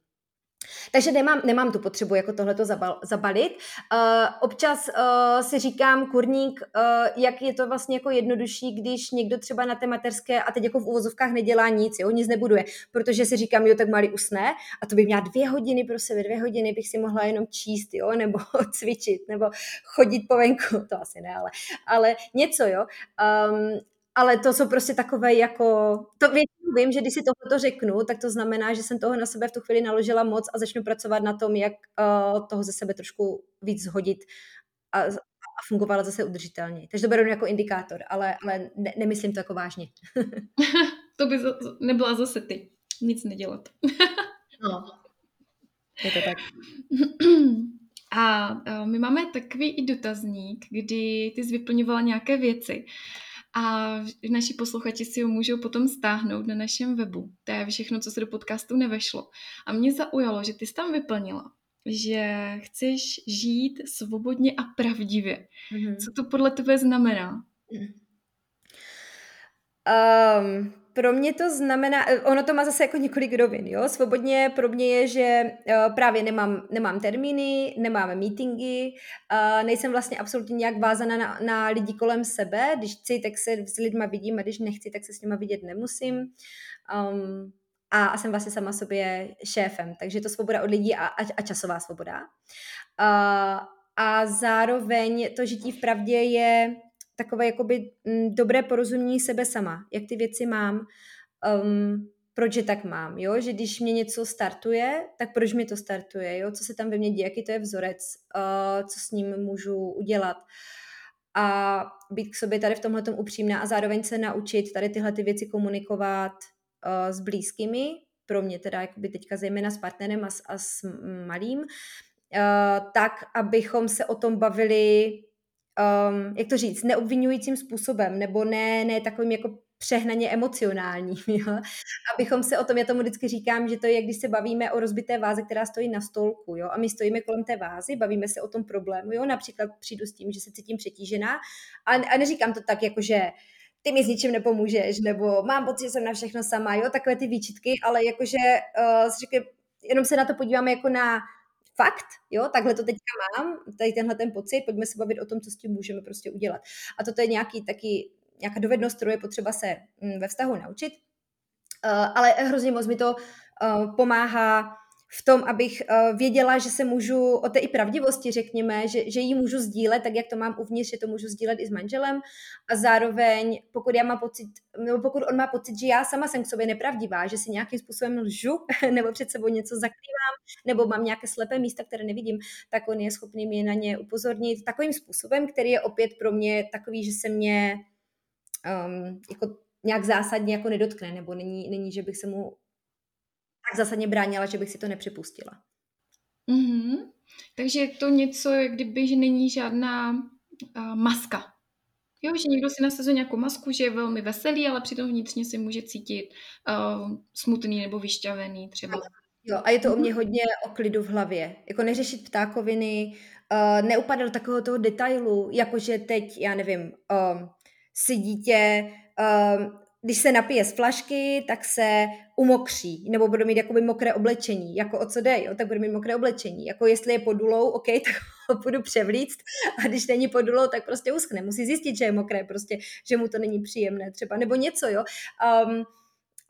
Takže nemám, nemám tu potřebu jako tohleto zabal, zabalit. Uh, občas uh, si říkám, kurník, uh, jak je to vlastně jako jednodušší, když někdo třeba na té materské a teď jako v uvozovkách nedělá nic, jo, nic nebuduje, protože si říkám, jo, tak malý usne a to bych měla dvě hodiny pro sebe, dvě hodiny bych si mohla jenom číst, jo, nebo cvičit, nebo chodit po venku, to asi ne, ale, ale něco, jo. Um, ale to jsou prostě takové jako, to většinou vím, že když si tohle řeknu, tak to znamená, že jsem toho na sebe v tu chvíli naložila moc a začnu pracovat na tom, jak uh, toho ze sebe trošku víc zhodit a, a fungovala zase udržitelně. Takže to beru jako indikátor, ale, ale ne, nemyslím to jako vážně. to by nebyla zase ty. Nic nedělat. no. Je to tak. A my máme takový i dotazník, kdy ty jsi vyplňovala nějaké věci a naši posluchači si ho můžou potom stáhnout na našem webu. To je všechno, co se do podcastu nevešlo. A mě zaujalo, že ty jsi tam vyplnila, že chceš žít svobodně a pravdivě. Mm-hmm. Co to podle tebe znamená? Um, pro mě to znamená, eh, ono to má zase jako několik rovin, jo. Svobodně pro mě je, že uh, právě nemám, nemám termíny, nemám meetingy, uh, nejsem vlastně absolutně nějak vázaná na, na lidi kolem sebe. Když chci, tak se s lidma vidím a když nechci, tak se s nima vidět nemusím. Um, a, a jsem vlastně sama sobě šéfem, takže to svoboda od lidí a, a, a časová svoboda. Uh, a zároveň to žití v pravdě je takové jakoby mm, dobré porozumění sebe sama, jak ty věci mám, um, proč je tak mám, jo, že když mě něco startuje, tak proč mi to startuje, jo, co se tam ve mně děje, jaký to je vzorec, uh, co s ním můžu udělat. A být k sobě tady v tomhle upřímná a zároveň se naučit tady tyhle ty věci komunikovat uh, s blízkými, pro mě teda jakoby teďka zejména s partnerem a s, a s malým, uh, tak, abychom se o tom bavili um, jak to říct, neobvinujícím způsobem, nebo ne, ne takovým jako přehnaně emocionální, jo? abychom se o tom, já tomu vždycky říkám, že to je, když se bavíme o rozbité váze, která stojí na stolku, jo? a my stojíme kolem té vázy, bavíme se o tom problému, jo? například přijdu s tím, že se cítím přetížená a, a neříkám to tak, jako že ty mi s ničím nepomůžeš, nebo mám pocit, že jsem na všechno sama, jo, takové ty výčitky, ale jakože uh, říkám, jenom se na to podíváme jako na fakt, jo, takhle to teďka mám, tady tenhle ten pocit, pojďme se bavit o tom, co s tím můžeme prostě udělat. A toto je nějaký taky, nějaká dovednost, kterou je potřeba se mm, ve vztahu naučit, uh, ale hrozně moc mi to uh, pomáhá v tom, abych uh, věděla, že se můžu o té i pravdivosti, řekněme, že, že ji můžu sdílet, tak jak to mám uvnitř, že to můžu sdílet i s manželem. A zároveň, pokud já mám pocit, nebo pokud on má pocit, že já sama jsem k sobě nepravdivá, že si nějakým způsobem lžu, nebo před sebou něco zakrývám, nebo mám nějaké slepé místa, které nevidím, tak on je schopný mě na ně upozornit takovým způsobem, který je opět pro mě takový, že se mě um, jako nějak zásadně jako nedotkne, nebo není, není, že bych se mu tak zásadně bránila, že bych si to nepřipustila. Mm-hmm. Takže je to něco, jak kdyby, že není žádná uh, maska. Jo, že někdo si nasazuje nějakou masku, že je velmi veselý, ale přitom vnitřně si může cítit uh, smutný nebo vyšťavený třeba. Jo, a je to o mě hodně o klidu v hlavě. Jako neřešit ptákoviny, uh, neupadat do takového toho detailu, jakože teď, já nevím, uh, si dítě uh, když se napije z flašky, tak se umokří, nebo bude mít jakoby mokré oblečení, jako o co jde, jo, tak bude mít mokré oblečení. Jako jestli je podulou, OK, tak ho půjdu převlíct a když není podulou, tak prostě uschne. Musí zjistit, že je mokré, prostě, že mu to není příjemné třeba, nebo něco, jo. Um,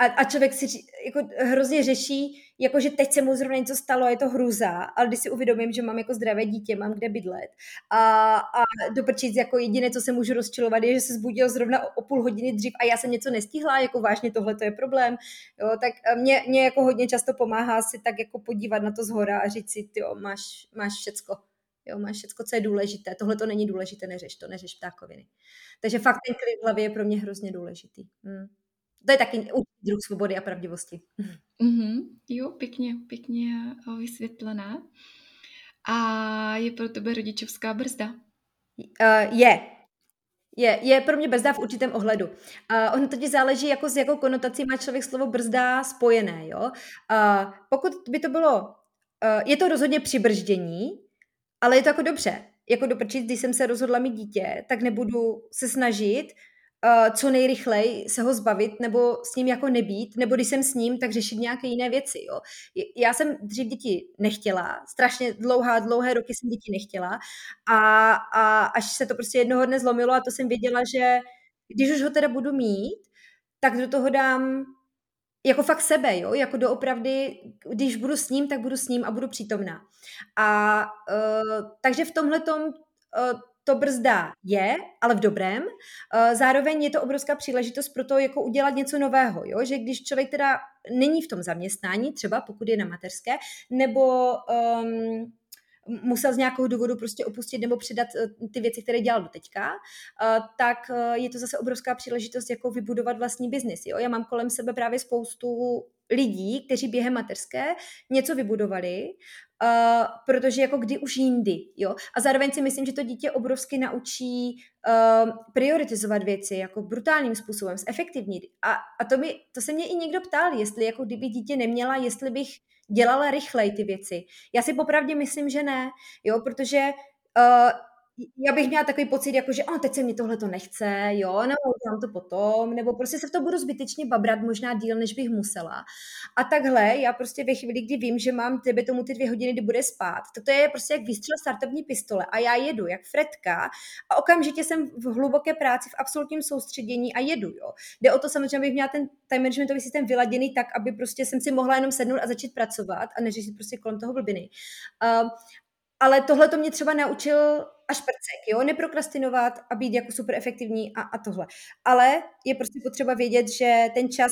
a, a člověk si jako hrozně řeší, jako že teď se mu zrovna něco stalo je to hruza, ale když si uvědomím, že mám jako zdravé dítě, mám kde bydlet a, a doprčit jako jediné, co se můžu rozčilovat, je, že se zbudil zrovna o, o půl hodiny dřív a já jsem něco nestihla, jako vážně tohle to je problém, jo, tak mě, mě jako hodně často pomáhá si tak jako podívat na to zhora a říct si, jo, máš, máš všecko, jo, máš všecko, co je důležité, tohle to není důležité, neřeš to, neřeš ptákoviny. Takže fakt ten klid v hlavě je pro mě hrozně důležitý. Hmm. To je taky druh svobody a pravdivosti. Mm-hmm. Jo, pěkně, pěkně eh, vysvětlená. A je pro tebe rodičovská brzda? Uh, je. Je, je pro mě brzda v určitém ohledu. Uh, ono totiž záleží, jako s jakou konotací má člověk slovo brzda spojené. Jo? Uh, pokud by to bylo, uh, je to rozhodně přibrždění, ale je to jako dobře. Jako doprčit, když jsem se rozhodla mít dítě, tak nebudu se snažit uh, co nejrychleji se ho zbavit nebo s ním jako nebýt, nebo když jsem s ním, tak řešit nějaké jiné věci. Jo. Já jsem dřív děti nechtěla, strašně dlouhá, dlouhé roky jsem děti nechtěla a, a až se to prostě jednoho dne zlomilo a to jsem věděla, že když už ho teda budu mít, tak do toho dám jako fakt sebe, jo, jako doopravdy, když budu s ním, tak budu s ním a budu přítomná. A uh, takže v tomhle uh, to brzda je, ale v dobrém. Eh, zároveň je to obrovská příležitost pro to jako udělat něco nového, jo? že když člověk teda není v tom zaměstnání, třeba pokud je na mateřské, nebo um, musel z nějakého důvodu prostě opustit nebo přidat eh, ty věci, které dělal do teďka, eh, tak je to zase obrovská příležitost jako vybudovat vlastní biznis. Jo? Já mám kolem sebe právě spoustu lidí, kteří během mateřské něco vybudovali, uh, protože jako kdy už jindy, jo. A zároveň si myslím, že to dítě obrovsky naučí uh, prioritizovat věci jako brutálním způsobem, zefektivnit. A, a to, mi, to se mě i někdo ptal, jestli jako kdyby dítě neměla, jestli bych dělala rychleji ty věci. Já si popravdě myslím, že ne, jo, protože uh, já bych měla takový pocit, jako že teď se mi tohle to nechce, jo, nebo udělám to potom, nebo prostě se v to budu zbytečně babrat možná díl, než bych musela. A takhle, já prostě ve chvíli, kdy vím, že mám tebe tomu ty dvě hodiny, kdy bude spát, to je prostě jak výstřel startovní pistole a já jedu, jak Fredka a okamžitě jsem v hluboké práci, v absolutním soustředění a jedu, jo. Jde o to samozřejmě, abych měla ten time managementový systém vyladěný tak, aby prostě jsem si mohla jenom sednout a začít pracovat a neřešit prostě kolem toho blbiny. Uh, ale tohle to mě třeba naučil až prcek, jo, neprokrastinovat a být jako super efektivní a, a tohle. Ale je prostě potřeba vědět, že ten čas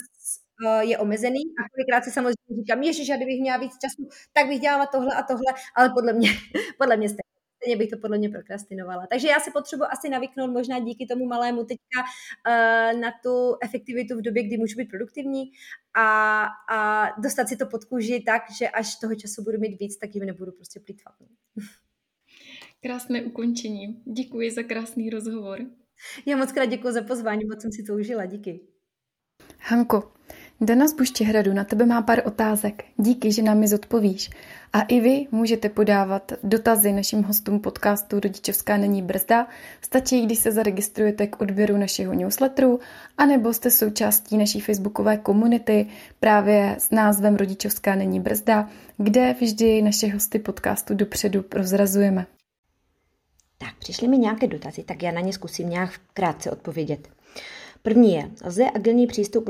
uh, je omezený a kolikrát si samozřejmě říkám, ježiš, kdybych měla víc času, tak bych dělala tohle a tohle, ale podle mě, podle mě stejně stejně bych to podle mě prokrastinovala. Takže já si potřebuji asi navyknout možná díky tomu malému teďka uh, na tu efektivitu v době, kdy můžu být produktivní a, a dostat si to pod kůži tak, že až toho času budu mít víc, tak jim nebudu prostě plýtvat. Krásné ukončení. Děkuji za krásný rozhovor. Já moc krát děkuji za pozvání, moc jsem si to užila. Díky. Hanko, Dana z Buštěhradu na tebe má pár otázek. Díky, že nám je zodpovíš. A i vy můžete podávat dotazy našim hostům podcastu Rodičovská není brzda. Stačí, když se zaregistrujete k odběru našeho newsletteru, anebo jste součástí naší facebookové komunity právě s názvem Rodičovská není brzda, kde vždy naše hosty podcastu dopředu prozrazujeme. Tak, přišly mi nějaké dotazy, tak já na ně zkusím nějak krátce odpovědět. První je, lze agilní přístup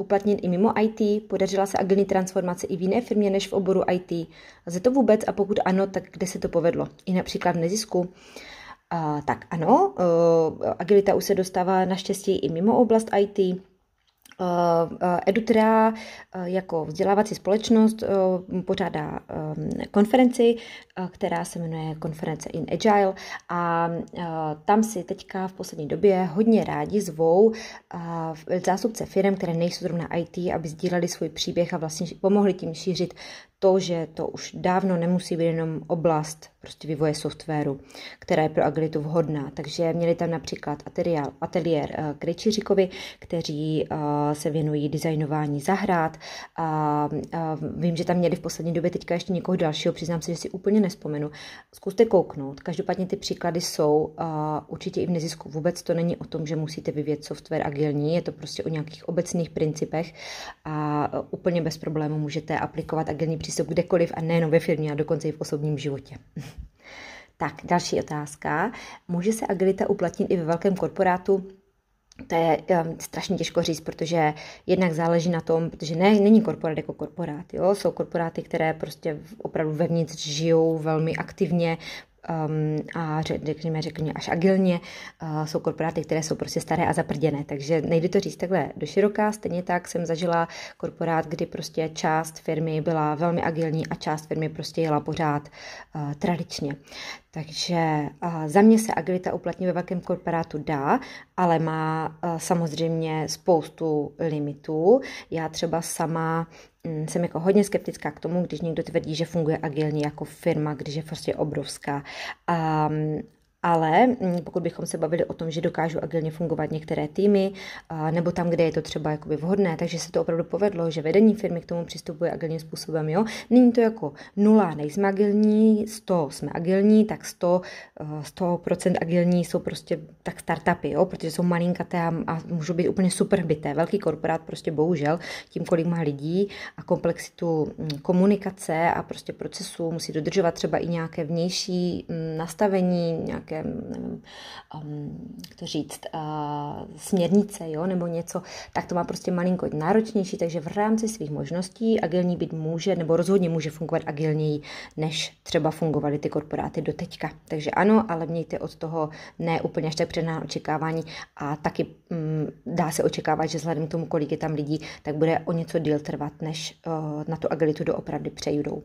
uplatnit i mimo IT? Podařila se agilní transformace i v jiné firmě než v oboru IT? Lze to vůbec a pokud ano, tak kde se to povedlo? I například v nezisku? Uh, tak ano, uh, agilita už se dostává naštěstí i mimo oblast IT. Eh, eh, Edutra eh, jako vzdělávací společnost pořádá konferenci, která se jmenuje Konference in Agile. A tam si teďka v poslední době hodně rádi zvou zástupce firm, které nejsou zrovna IT, aby sdíleli svůj příběh a vlastně pomohli tím šířit to, že to už dávno nemusí být jenom oblast prostě vývoje softwaru, která je pro agilitu vhodná. Takže měli tam například ateliér, ateliér uh, Krejčiříkovi, kteří uh, se věnují designování zahrad. A, uh, vím, že tam měli v poslední době teďka ještě někoho dalšího, přiznám se, že si úplně nespomenu. Zkuste kouknout. Každopádně ty příklady jsou určitě i v nezisku. Vůbec to není o tom, že musíte vyvět software agilní, je to prostě o nějakých obecných principech a úplně bez problému můžete aplikovat agilní přístup kdekoliv a nejenom ve firmě, a dokonce i v osobním životě. tak, další otázka. Může se agilita uplatnit i ve velkém korporátu? To je um, strašně těžko říct, protože jednak záleží na tom, protože ne, není korporát jako korporát. Jo? Jsou korporáty, které prostě opravdu vevnitř žijou velmi aktivně, um, a řekněme, řekněme až agilně. Uh, jsou korporáty, které jsou prostě staré a zaprděné, takže nejde to říct takhle do široká. Stejně tak jsem zažila korporát, kdy prostě část firmy byla velmi agilní a část firmy prostě jela pořád uh, tradičně. Takže uh, za mě se agilita uplatní ve velkém korporátu dá, ale má uh, samozřejmě spoustu limitů. Já třeba sama Mm, jsem jako hodně skeptická k tomu, když někdo tvrdí, že funguje agilně jako firma, když je prostě obrovská. Um, ale mm, pokud bychom se bavili o tom, že dokážou agilně fungovat některé týmy, nebo tam, kde je to třeba jakoby vhodné, takže se to opravdu povedlo, že vedení firmy k tomu přistupuje agilním způsobem. Jo? Není to jako nula, nejsme agilní, 100 jsme agilní, tak 100, 100% agilní jsou prostě tak startupy, jo? protože jsou malinkaté a, a můžou být úplně super byté. Velký korporát prostě bohužel tím, kolik má lidí a komplexitu mm, komunikace a prostě procesu musí dodržovat třeba i nějaké vnější mm, nastavení, nějaké nějaké, nevím, um, jak to říct, uh, směrnice, jo, nebo něco, tak to má prostě malinko náročnější, takže v rámci svých možností agilní být může, nebo rozhodně může fungovat agilněji, než třeba fungovaly ty korporáty do teďka. Takže ano, ale mějte od toho ne úplně až tak předná očekávání a taky um, dá se očekávat, že vzhledem k tomu, kolik je tam lidí, tak bude o něco díl trvat, než uh, na tu agilitu doopravdy přejdou.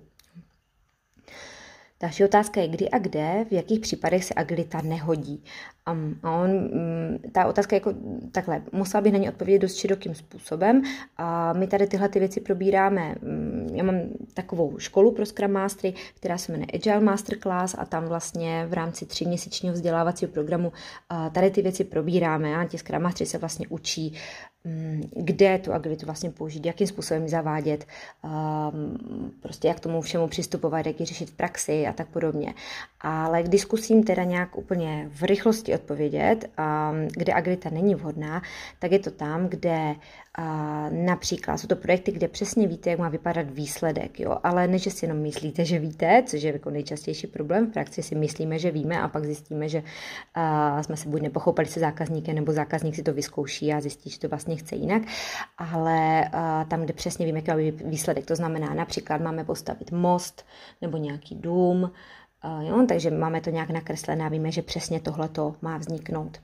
Další otázka je, kdy a kde, v jakých případech se agilita nehodí. Um, a on, um, ta otázka je jako takhle, musela bych na ně odpovědět dost širokým způsobem. A my tady tyhle ty věci probíráme. Um, já mám takovou školu pro Scrum Mastery, která se jmenuje Agile Masterclass a tam vlastně v rámci tříměsíčního vzdělávacího programu uh, tady ty věci probíráme a ti Scrum Mastery se vlastně učí Mm, kde tu agilitu vlastně použít, jakým způsobem zavádět, um, prostě jak tomu všemu přistupovat, jak ji řešit v praxi a tak podobně. Ale když zkusím teda nějak úplně v rychlosti odpovědět, um, kde agilita není vhodná, tak je to tam, kde a například jsou to projekty, kde přesně víte, jak má vypadat výsledek, jo? ale ne, že si jenom myslíte, že víte, což je jako nejčastější problém v praxi, si myslíme, že víme a pak zjistíme, že uh, jsme se buď nepochopili se zákazníkem, nebo zákazník si to vyzkouší a zjistí, že to vlastně chce jinak, ale tam, kde přesně víme, jaký výsledek, to znamená například máme postavit most nebo nějaký dům, jo? takže máme to nějak nakreslené a víme, že přesně tohle to má vzniknout.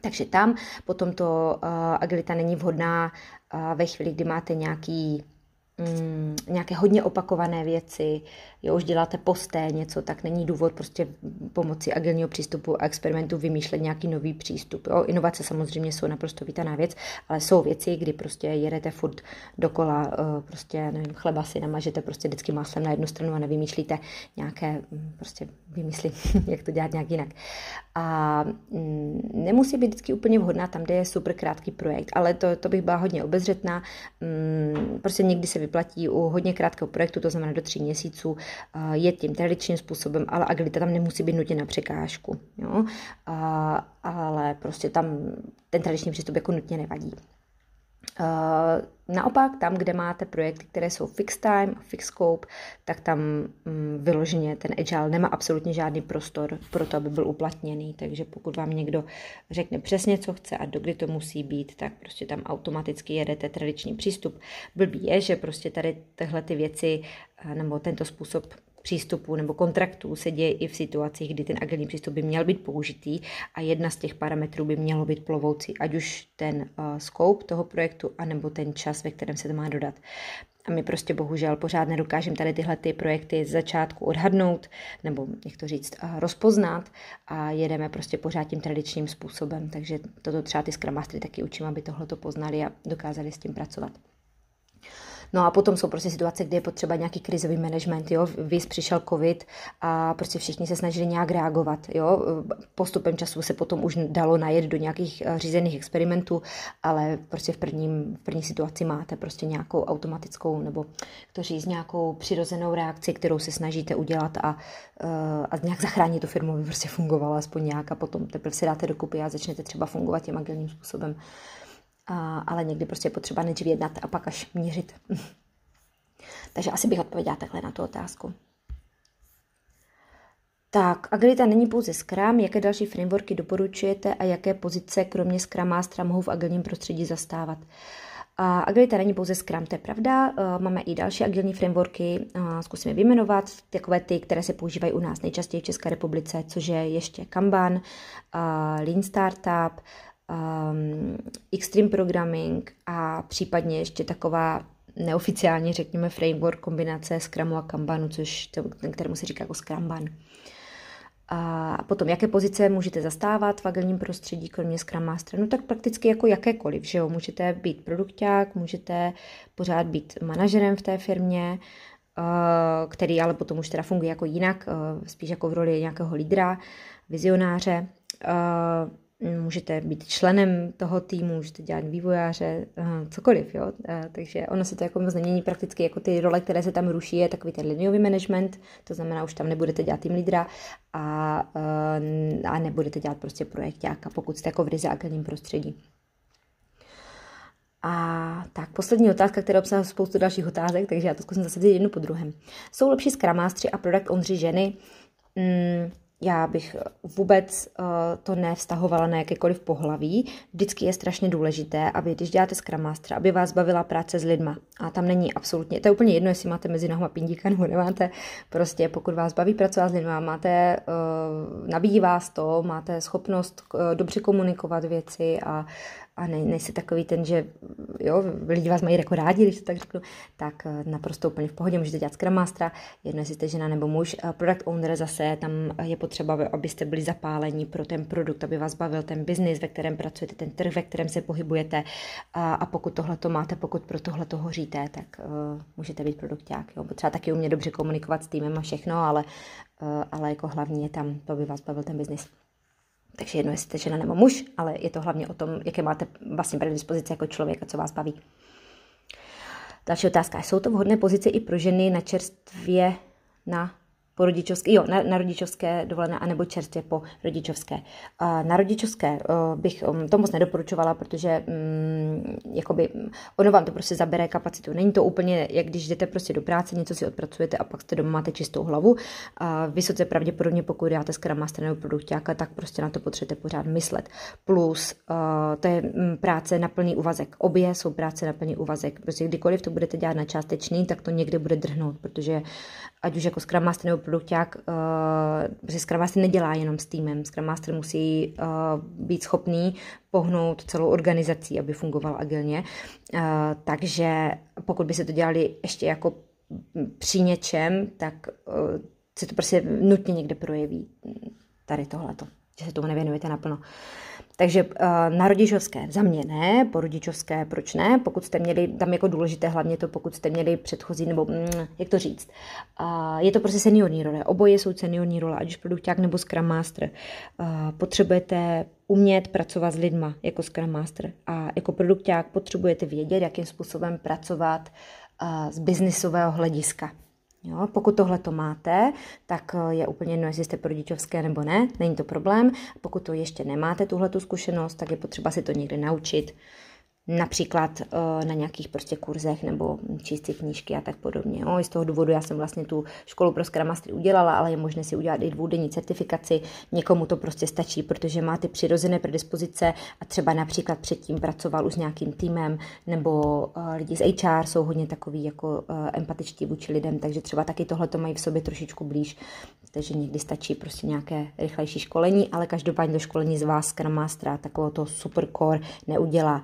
Takže tam potom to uh, agilita není vhodná uh, ve chvíli, kdy máte nějaký mm, nějaké hodně opakované věci, jo, už děláte posté něco, tak není důvod prostě pomocí agilního přístupu a experimentu vymýšlet nějaký nový přístup. Jo. Inovace samozřejmě jsou naprosto vítaná věc, ale jsou věci, kdy prostě jedete furt dokola, uh, prostě nevím, chleba si namažete prostě vždycky máslem na jednu stranu a nevymýšlíte nějaké, mm, prostě vymyslit, jak to dělat nějak jinak. A mm, nemusí být vždycky úplně vhodná tam, kde je super krátký projekt, ale to, to bych byla hodně obezřetná. Mm, prostě někdy se vyplatí u hodně krátkého projektu, to znamená do tří měsíců, je tím tradičním způsobem, ale agilita tam nemusí být nutně na překážku. Jo? A, ale prostě tam ten tradiční přístup jako nutně nevadí. Uh, naopak, tam, kde máte projekty, které jsou fixed time a scope, tak tam um, vyloženě ten agile nemá absolutně žádný prostor pro to, aby byl uplatněný. Takže pokud vám někdo řekne přesně, co chce a dokdy to musí být, tak prostě tam automaticky jedete tradiční přístup. Blbý je, že prostě tady tyhle ty věci nebo tento způsob přístupů nebo kontraktů se děje i v situacích, kdy ten agilní přístup by měl být použitý a jedna z těch parametrů by mělo být plovoucí, ať už ten uh, scope toho projektu, anebo ten čas, ve kterém se to má dodat. A my prostě bohužel pořád nedokážeme tady tyhle ty projekty z začátku odhadnout, nebo jak to říct, rozpoznat a jedeme prostě pořád tím tradičním způsobem. Takže toto třeba ty Scrum Mastery taky učím, aby tohle to poznali a dokázali s tím pracovat. No a potom jsou prostě situace, kde je potřeba nějaký krizový management, jo, vys přišel covid a prostě všichni se snažili nějak reagovat, jo. Postupem času se potom už dalo najet do nějakých eh, řízených experimentů, ale prostě v, prvním, v první situaci máte prostě nějakou automatickou nebo to říct, nějakou přirozenou reakci, kterou se snažíte udělat a, eh, a nějak zachránit tu firmu, aby prostě fungovala aspoň nějak a potom teprve se dáte dokupy a začnete třeba fungovat tím agilním způsobem a, ale někdy prostě je potřeba nejdřív jednat a pak až měřit. Takže asi bych odpověděla takhle na tu otázku. Tak, agilita není pouze Scrum, jaké další frameworky doporučujete a jaké pozice kromě Scrum Mastera mohou v agilním prostředí zastávat? A agilita není pouze Scrum, to je pravda. Máme i další agilní frameworky, zkusíme vyjmenovat, takové ty, které se používají u nás nejčastěji v České republice, což je ještě Kanban, Lean Startup, um, extreme programming a případně ještě taková neoficiální, řekněme, framework kombinace Scrumu a Kanbanu, což to, kterému se říká jako Scrumban. A potom, jaké pozice můžete zastávat v agilním prostředí, kromě Scrum Mastera? No tak prakticky jako jakékoliv, že jo? Můžete být produkták, můžete pořád být manažerem v té firmě, který ale potom už teda funguje jako jinak, spíš jako v roli nějakého lídra, vizionáře. Můžete být členem toho týmu, můžete dělat vývojáře, cokoliv, jo. Takže ono se to jako moc nemění prakticky, jako ty role, které se tam ruší, je takový ten liniový management, to znamená, už tam nebudete dělat tým lídra a, a nebudete dělat prostě projektáka, pokud jste jako v ryze prostředí. A tak, poslední otázka, která obsahuje spoustu dalších otázek, takže já to zkusím zase jednu po druhém. Jsou lepší Scrum a Product Owneři ženy? Mm, já bych vůbec uh, to nevztahovala na jakékoliv pohlaví. Vždycky je strašně důležité, aby když děláte Scrum Master, aby vás bavila práce s lidma. A tam není absolutně, to je úplně jedno, jestli máte mezi nohama pindíka nebo nemáte. Prostě pokud vás baví pracovat s lidma, máte, uh, nabíjí vás to, máte schopnost uh, dobře komunikovat věci a a ne, nejsi takový ten, že jo, lidi vás mají jako rádi, když to tak řeknu, tak eh, naprosto úplně v pohodě můžete dělat Scrum Mastera, jedno jestli jste žena nebo muž. Product Owner zase, tam je potřeba, abyste byli zapálení pro ten produkt, aby vás bavil ten biznis, ve kterém pracujete, ten trh, ve kterém se pohybujete a, a pokud tohle to máte, pokud pro tohle to hoříte, tak uh, můžete být produkták. Jo. Potřeba taky umět dobře komunikovat s týmem a všechno, ale, uh, ale jako hlavní je tam, to by vás bavil ten biznis. Takže jedno, jestli jste žena nebo muž, ale je to hlavně o tom, jaké máte vlastně predispozice jako člověk a co vás baví. Další otázka. Jsou to vhodné pozice i pro ženy na čerstvě na po rodičovské, jo, na, na rodičovské dovolené, anebo čerstvě po rodičovské. Na rodičovské bych um, to moc nedoporučovala, protože um, jakoby, ono vám to prostě zabere kapacitu. Není to úplně, jak když jdete prostě do práce, něco si odpracujete a pak jste doma, máte čistou hlavu. A vysoce pravděpodobně, pokud dáte Scrum Master nebo produktáka, tak prostě na to potřebujete pořád myslet. Plus uh, to je mm, práce na plný úvazek. Obě jsou práce na plný úvazek. Prostě kdykoliv to budete dělat na částečný, tak to někde bude drhnout, protože ať už jako Scrum Master nebo produkták, uh, že Scrum Master nedělá jenom s týmem. Scrum Master musí uh, být schopný pohnout celou organizací, aby fungoval agilně. Uh, takže pokud by se to dělali ještě jako při něčem, tak uh, se to prostě nutně někde projeví tady tohleto, že se tomu nevěnujete naplno. Uh, takže uh, na rodičovské za mě ne, po rodičovské proč ne, pokud jste měli, tam jako důležité hlavně to, pokud jste měli předchozí, nebo mm, jak to říct, je to prostě seniorní role, oboje jsou seniorní role, ať už produkták nebo Scrum Master. Potřebujete umět pracovat s lidma jako Scrum Master a jako produkták potřebujete vědět, jakým způsobem pracovat z biznisového hlediska. Jo, pokud tohle to máte, tak eh, je úplně jedno, jestli jste rodičovské nebo ne, není to problém. Pokud to ještě nemáte, tuhle tu zkušenost, tak je potřeba si to někde naučit. Například uh, na nějakých prostě kurzech nebo číst si knížky a tak podobně. Jo. I z toho důvodu já jsem vlastně tu školu pro Scrum Mastery udělala, ale je možné si udělat i dvoudenní certifikaci. Někomu to prostě stačí, protože má ty přirozené predispozice a třeba například předtím pracoval už s nějakým týmem nebo uh, lidi z HR jsou hodně takový jako uh, empatičtí vůči lidem, takže třeba taky tohle to mají v sobě trošičku blíž. Takže někdy stačí prostě nějaké rychlejší školení, ale každopádně to školení z vás Scrum Mastera, takového to super core neudělá.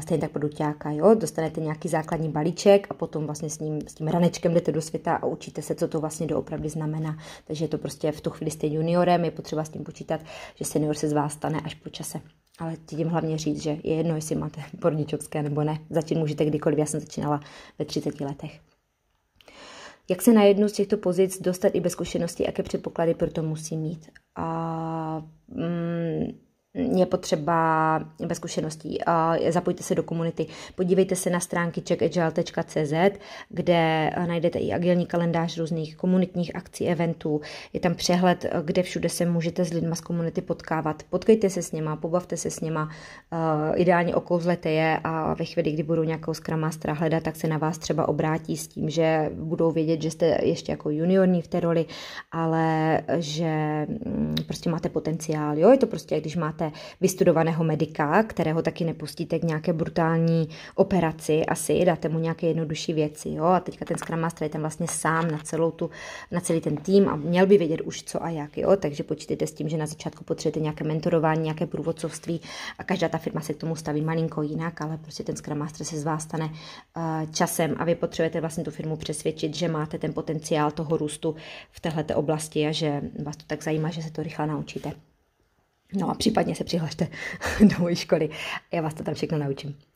Stejně tak produťáka, jo, dostanete nějaký základní balíček a potom vlastně s, ním, s tím ranečkem jdete do světa a učíte se, co to vlastně doopravdy znamená. Takže je to prostě v tu chvíli jste juniorem, je potřeba s tím počítat, že senior se z vás stane až po čase. Ale tím hlavně říct, že je jedno, jestli máte porničovské nebo ne. Začít můžete kdykoliv, já jsem začínala ve 30 letech. Jak se na jednu z těchto pozic dostat i bez zkušenosti, jaké předpoklady pro to musí mít? A, mm, je potřeba bez zkušeností. Zapojte se do komunity. Podívejte se na stránky checkagile.cz, kde najdete i agilní kalendář různých komunitních akcí, eventů. Je tam přehled, kde všude se můžete s lidma z komunity potkávat. Potkejte se s něma, pobavte se s něma, ideálně okouzlete je a ve chvíli, kdy budou nějakou Scrum Mastera hledat, tak se na vás třeba obrátí s tím, že budou vědět, že jste ještě jako juniorní v té roli, ale že mm, prostě máte potenciál. Jo? Je to prostě, když máte vystudovaného medika, kterého taky nepustíte k nějaké brutální operaci, asi dáte mu nějaké jednodušší věci, jo, a teďka ten Scrum Master je tam vlastně sám na, celou tu, na celý ten tým a měl by vědět už co a jak, jo, takže počítejte s tím, že na začátku potřebujete nějaké mentorování, nějaké průvodcovství a každá ta firma se k tomu staví malinko jinak, ale prostě ten Scrum Master se z vás stane uh, časem a vy potřebujete vlastně tu firmu přesvědčit, že máte ten potenciál toho růstu v této oblasti a že vás to tak zajímá, že se to rychle naučíte. No a případně se přihlašte do mojí školy. Já vás to tam všechno naučím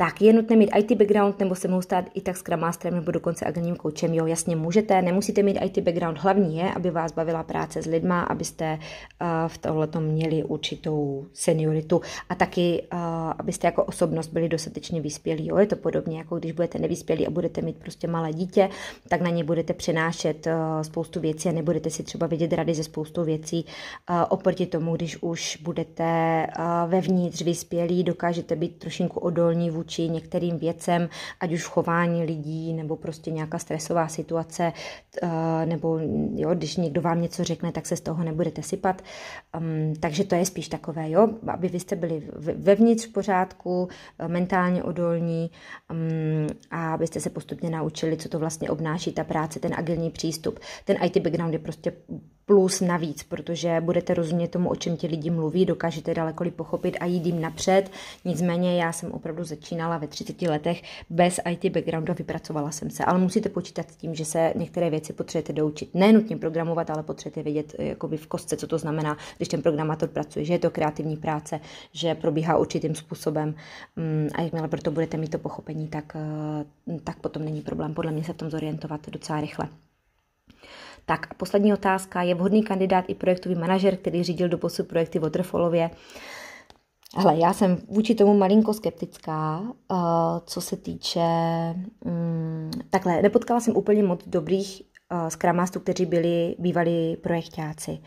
tak je nutné mít IT background nebo se mohou stát i tak Scrum Masterem nebo dokonce agilním koučem. Jo, jasně můžete, nemusíte mít IT background. Hlavní je, aby vás bavila práce s lidma, abyste uh, v tohletom měli určitou senioritu a taky, uh, abyste jako osobnost byli dostatečně vyspělí. Jo, je to podobně, jako když budete nevyspělí a budete mít prostě malé dítě, tak na ně budete přinášet uh, spoustu věcí a nebudete si třeba vědět rady ze spoustu věcí. Uh, oproti tomu, když už budete uh, vevnitř vyspělí, dokážete být trošinku odolní vůči vůči některým věcem, ať už chování lidí, nebo prostě nějaká stresová situace, eh, nebo jo, když někdo vám něco řekne, tak se z toho nebudete sypat. Um, takže to je spíš takové, jo, aby vy jste byli vevnitř v pořádku, eh, mentálně odolní um, a abyste se postupně naučili, co to vlastně obnáší ta práce, ten agilní přístup. Ten IT background je prostě plus navíc, protože budete rozumět tomu, o čem ti lidi mluví, dokážete daleko pochopit a jít jim napřed. Nicméně já jsem opravdu začínala ve 30 letech bez IT backgroundu a vypracovala jsem se. Ale musíte počítat s tím, že se některé věci potřebujete doučit. Nenutně programovat, ale potřebujete vědět eh, jakoby v kostce, co to znamená, když ten programátor pracuje, že je to kreativní práce, že probíhá určitým způsobem mm, a jakmile proto budete mít to pochopení, tak, eh, tak potom není problém podle mě se v tom zorientovat docela rychle. Tak a poslední otázka. Je vhodný kandidát i projektový manažer, který řídil do posud projekty Waterfallově? Hele, já jsem vůči tomu malinko skeptická, uh, co se týče... Um, takhle, nepotkala jsem úplně moc dobrých uh, skramastů, kteří byli bývalí projektáci,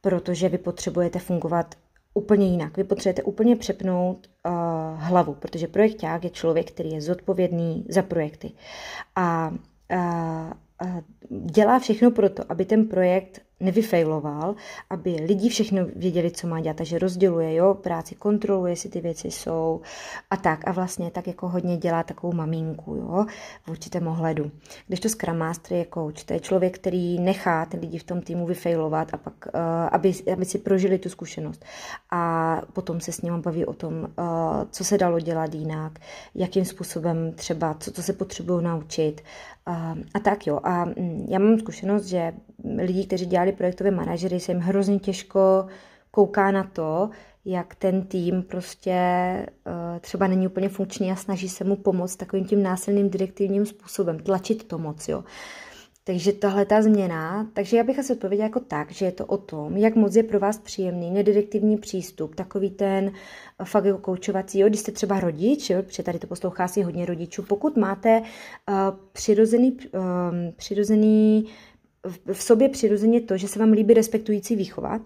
protože vy potřebujete fungovat úplně jinak. Vy potřebujete úplně přepnout uh, hlavu, protože projekták je člověk, který je zodpovědný za projekty. A dělá všechno pro to, aby ten projekt nevyfailoval, aby lidi všechno věděli, co má dělat, takže rozděluje, jo, práci kontroluje, jestli ty věci jsou a tak. A vlastně tak jako hodně dělá takovou maminku, jo, v určitém ohledu. Když to Scrum Master je coach, to je člověk, který nechá ty lidi v tom týmu vyfailovat a pak, uh, aby, aby si prožili tu zkušenost. A potom se s ním baví o tom, uh, co se dalo dělat jinak, jakým způsobem třeba, co, co se potřebují naučit, a, a tak jo. A mm, já mám zkušenost, že lidi, kteří dělali projektové manažery, se jim hrozně těžko kouká na to, jak ten tým prostě uh, třeba není úplně funkční a snaží se mu pomoct takovým tím násilným direktivním způsobem, tlačit to moc, jo. Takže tahle ta změna, takže já bych asi odpověděla jako tak, že je to o tom, jak moc je pro vás příjemný nedirektivní přístup, takový ten eh, fakt jako koučovací, jo, když jste třeba rodič, jo, protože tady to poslouchá si hodně rodičů, pokud máte uh, přirozený, um, přirozený v sobě přirozeně to, že se vám líbí respektující výchova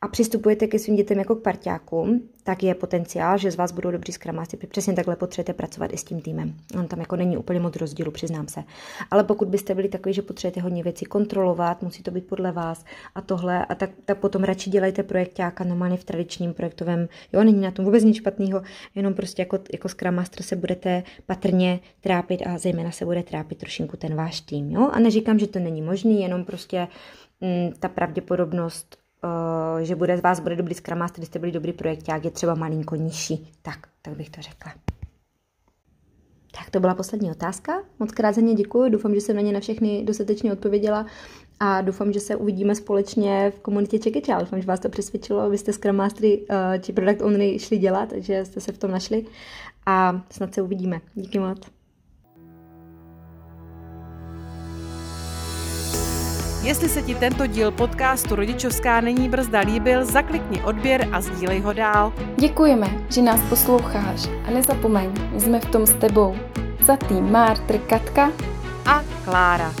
a přistupujete ke svým dětem jako k parťákům, tak je potenciál, že z vás budou dobří skramáci. Přesně takhle potřebujete pracovat i s tím týmem. On tam jako není úplně moc rozdílu, přiznám se. Ale pokud byste byli takový, že potřebujete hodně věcí kontrolovat, musí to být podle vás a tohle, a tak, tak potom radši dělejte projektáka normálně v tradičním projektovém. Jo, není na tom vůbec nic špatného, jenom prostě jako, jako Scrum se budete patrně trápit a zejména se bude trápit trošinku ten váš tým. Jo? A neříkám, že to není možný, jenom prostě mm, ta pravděpodobnost, uh, že bude z vás bude dobrý Scrum Master, jste byli dobrý projekták, je třeba malinko nižší. Tak, tak bych to řekla. Tak to byla poslední otázka. Moc krát za ně děkuji. Doufám, že jsem na ně na všechny dostatečně odpověděla a doufám, že se uvidíme společně v komunitě Já Doufám, že vás to přesvědčilo, vy jste Scrum Mastery uh, či Product Ownery šli dělat, takže jste se v tom našli a snad se uvidíme. Díky moc. Jestli se ti tento díl podcastu Rodičovská není brzda líbil, zaklikni odběr a sdílej ho dál. Děkujeme, že nás posloucháš a nezapomeň, jsme v tom s tebou. Za tým Mártr Katka a Klára.